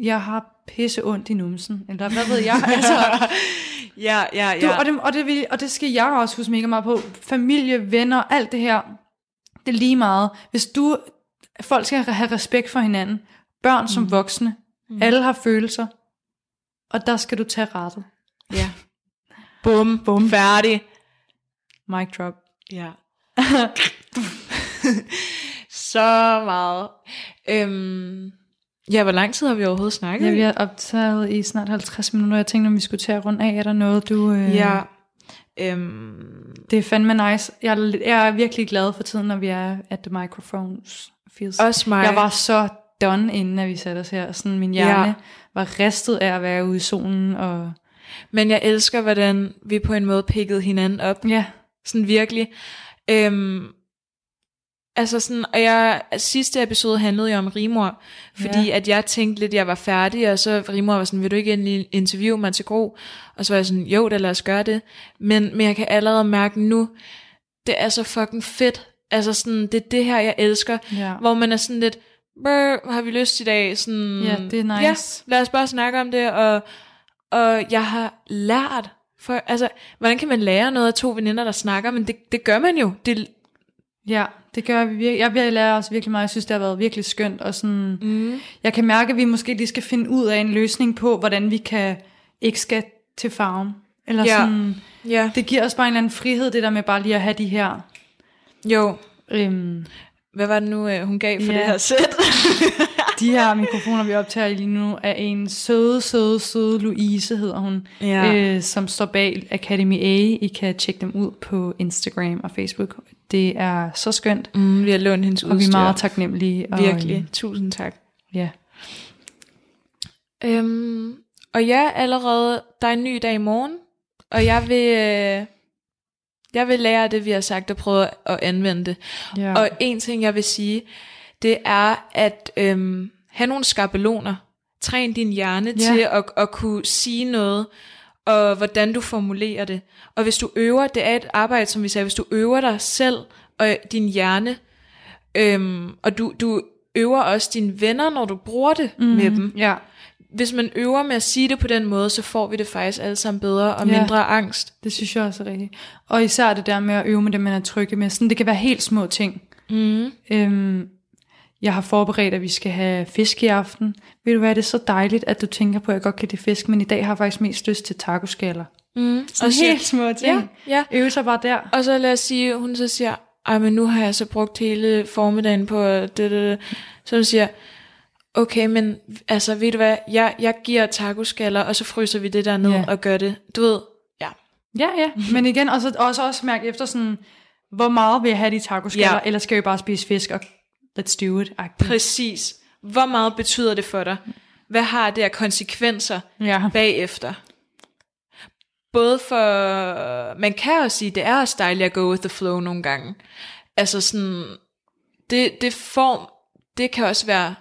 jeg har pisse ondt i numsen. Eller hvad ved jeg? [LAUGHS] altså, Ja, ja, du, ja. og, det, og, det vil, og det skal jeg også huske mega meget på. Familie, venner, alt det her. Det er lige meget. Hvis du, folk skal have respekt for hinanden. Børn som voksne. Mm. Alle har følelser. Og der skal du tage rettet. ja. [LAUGHS] Bum, bum, færdig. Mic drop. Ja. [LAUGHS] så meget. Øhm, ja, hvor lang tid har vi overhovedet snakket? Ja, vi har optaget i snart 50 minutter. Jeg tænkte, om vi skulle tage rundt af. Er der noget, du... Øh... Ja. Øhm, Det er fandme nice. Jeg er, jeg er virkelig glad for tiden, når vi er at the microphones. Feels. også mig. Jeg var så done, inden at vi satte os her. Sådan, min hjerne Ja. ja. var ristet af at være ude i solen. Og... Men jeg elsker, hvordan vi på en måde pikkede hinanden op. Ja, Sådan virkelig. Øhm, altså sådan, og jeg, sidste episode handlede jo om Rimor, fordi Ja. at jeg tænkte lidt, jeg var færdig, og så Rimor var sådan, vil du ikke endelig interviewe mig til Gro? Og så var jeg sådan, jo, da lad os gøre det. Men, men jeg kan allerede mærke nu, det er så fucking fedt. Altså sådan, det er det her, jeg elsker. ja. Hvor man er sådan lidt, har vi lyst i dag? Sådan, Ja, det er Ja, nice. lad os bare snakke om det, og, og jeg har lært, for, altså, hvordan kan man lære noget af to veninder, der snakker, men det, det gør man jo. Det, ja, det gør vi virkelig. Jeg vil lære os virkelig meget. Jeg synes, det har været virkelig skønt. Og sådan, mm, jeg kan mærke, at vi måske lige skal finde ud af en løsning på, hvordan vi kan ikke skal til farven. Eller Ja. sådan, ja, det giver os bare en eller anden frihed, det der med bare lige at have de her... jo. Øhm, Hvad var det nu, øh, hun gav for Ja. det her sæt? [LAUGHS] De her mikrofoner, vi optager lige nu, er en søde, søde, søde Louise, hedder hun, Ja. øh, som står bag Academy A. I kan tjekke dem ud på Instagram og Facebook. Det er så skønt, mm, vi har lånt hendes og vi udstyr. er meget taknemmelige. Og, Virkelig. Tusind tak. Ja. Øhm, og ja, allerede, der er en ny dag i morgen, og jeg vil, øh, jeg vil lære det, vi har sagt, og prøve at anvende det. ja. Og en ting, jeg vil sige, det er at øhm, have nogle skabeloner. Træn din hjerne Ja. til at, at kunne sige noget, og hvordan du formulerer det. Og hvis du øver, det er et arbejde, som vi sagde, hvis du øver dig selv og din hjerne, øhm, og du, du øver også dine venner, når du bruger det mm. med dem. ja. Hvis man øver med at sige det på den måde, så får vi det faktisk alle sammen bedre og Ja. mindre angst. Det synes jeg også er rigtigt. Og især det der med at øve med det, man er trygge med. Sådan, det kan være helt små ting. Mm. Øhm, jeg har forberedt, at vi skal have fisk i aften. Ved du hvad, det er så dejligt, at du tænker på, at jeg godt kan lide fisk, men i dag har jeg faktisk mest lyst til tacoskaller. Mm. Siger- helt små ting. Ja, ja. Øve sig bare der. Og så lad os sige, hun så siger, ej, men nu har jeg så brugt hele formiddagen på det, det, det. Så hun siger, okay, men altså, ved du hvad, jeg, jeg giver tacoskaller, og så fryser vi det der ned Ja. og gør det. Du ved, ja. Ja, ja. Men igen, også, også, også mærke efter sådan, hvor meget vil jeg have de tacoskaller, ja. eller skal vi bare spise fisk og let's do it? -agtigt. Præcis. Hvor meget betyder det for dig? Hvad har det af konsekvenser Ja. bagefter? Både for, man kan også sige, det er også dejligt at go with the flow nogle gange. Altså sådan, det, det form, det kan også være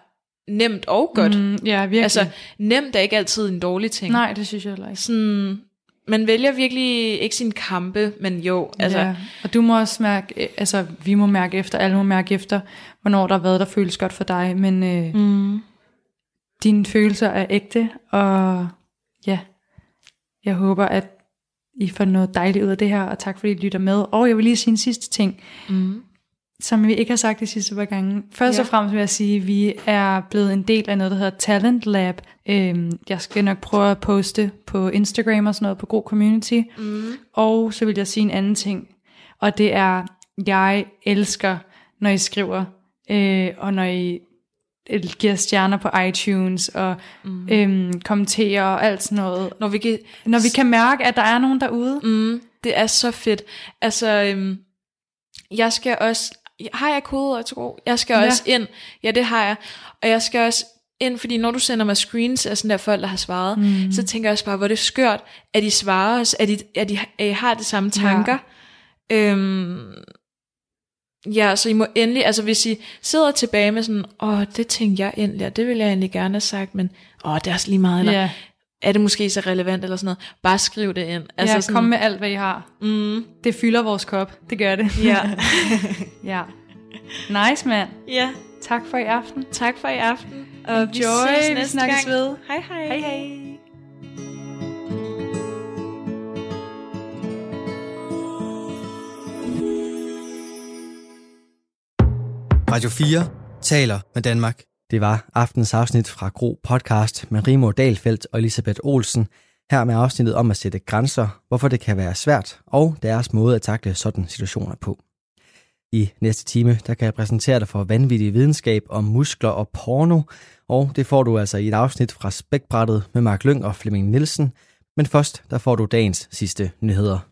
nemt og godt. Mm, ja, virkelig. Altså, nemt er ikke altid en dårlig ting. Nej, det synes jeg heller ikke. Sådan, man vælger virkelig ikke sin kampe, men jo, altså, ja. Og du må også mærke, altså vi må mærke efter, alle må mærke efter, hvornår der er hvad, der føles godt for dig, men øh, mm, dine følelser er ægte, og ja, jeg håber, at I får noget dejligt ud af det her, og tak fordi I lytter med. Og jeg vil lige sige en sidste ting, mm, som vi ikke har sagt de sidste par gange. Først Ja. og fremmest vil jeg sige, at vi er blevet en del af noget, der hedder Talent Lab. Øhm, jeg skal nok prøve at poste på Instagram og sådan noget på God Community. mm, Og så vil jeg sige en anden ting, og det er, jeg elsker, når I skriver, øh, og når I øh, giver stjerner på iTunes, og mm. øhm, kommenterer og alt sådan noget. når vi kan, Når vi kan mærke, at der er nogen derude. mm, det er så fedt. Altså, øhm, jeg skal også, har jeg kodeord til god? Jeg skal Ja. også ind, ja det har jeg, og jeg skal også ind, fordi når du sender mig screens af sådan der folk, der har svaret, mm. så tænker jeg også bare, hvor det er skørt, at de svarer os, at de, at de, at de har de samme tanker. Ja. Øhm, ja, så I må endelig, altså hvis I sidder tilbage med sådan, åh, det tænkte jeg endelig, og det ville jeg egentlig gerne have sagt, men åh, det er også lige meget, eller Ja, er det måske så relevant, eller sådan noget, bare skriv det ind. altså, ja sådan, kom med alt, hvad I har. Mm, Det fylder vores kop. Det gør det. ja. [LAUGHS] ja. Nice, mand. ja, Tak for i aften. tak for i aften, og vi Enjoy. ses Vi næste snakkes gang. ved. Hej hej. Hej, hej. Radio 4 taler med Danmark. Det var aftens afsnit fra Gro Podcast med Rimo Dalfeldt og Elisabeth Olsen. Her med afsnittet om at sætte grænser, hvorfor det kan være svært, og deres måde at takle sådan situationer på. I næste time, der kan jeg præsentere dig for vanvittig videnskab om muskler og porno, og det får du altså i et afsnit fra Spækbrættet med Mark Lyng og Flemming Nielsen. Men først, der får du dagens sidste nyheder.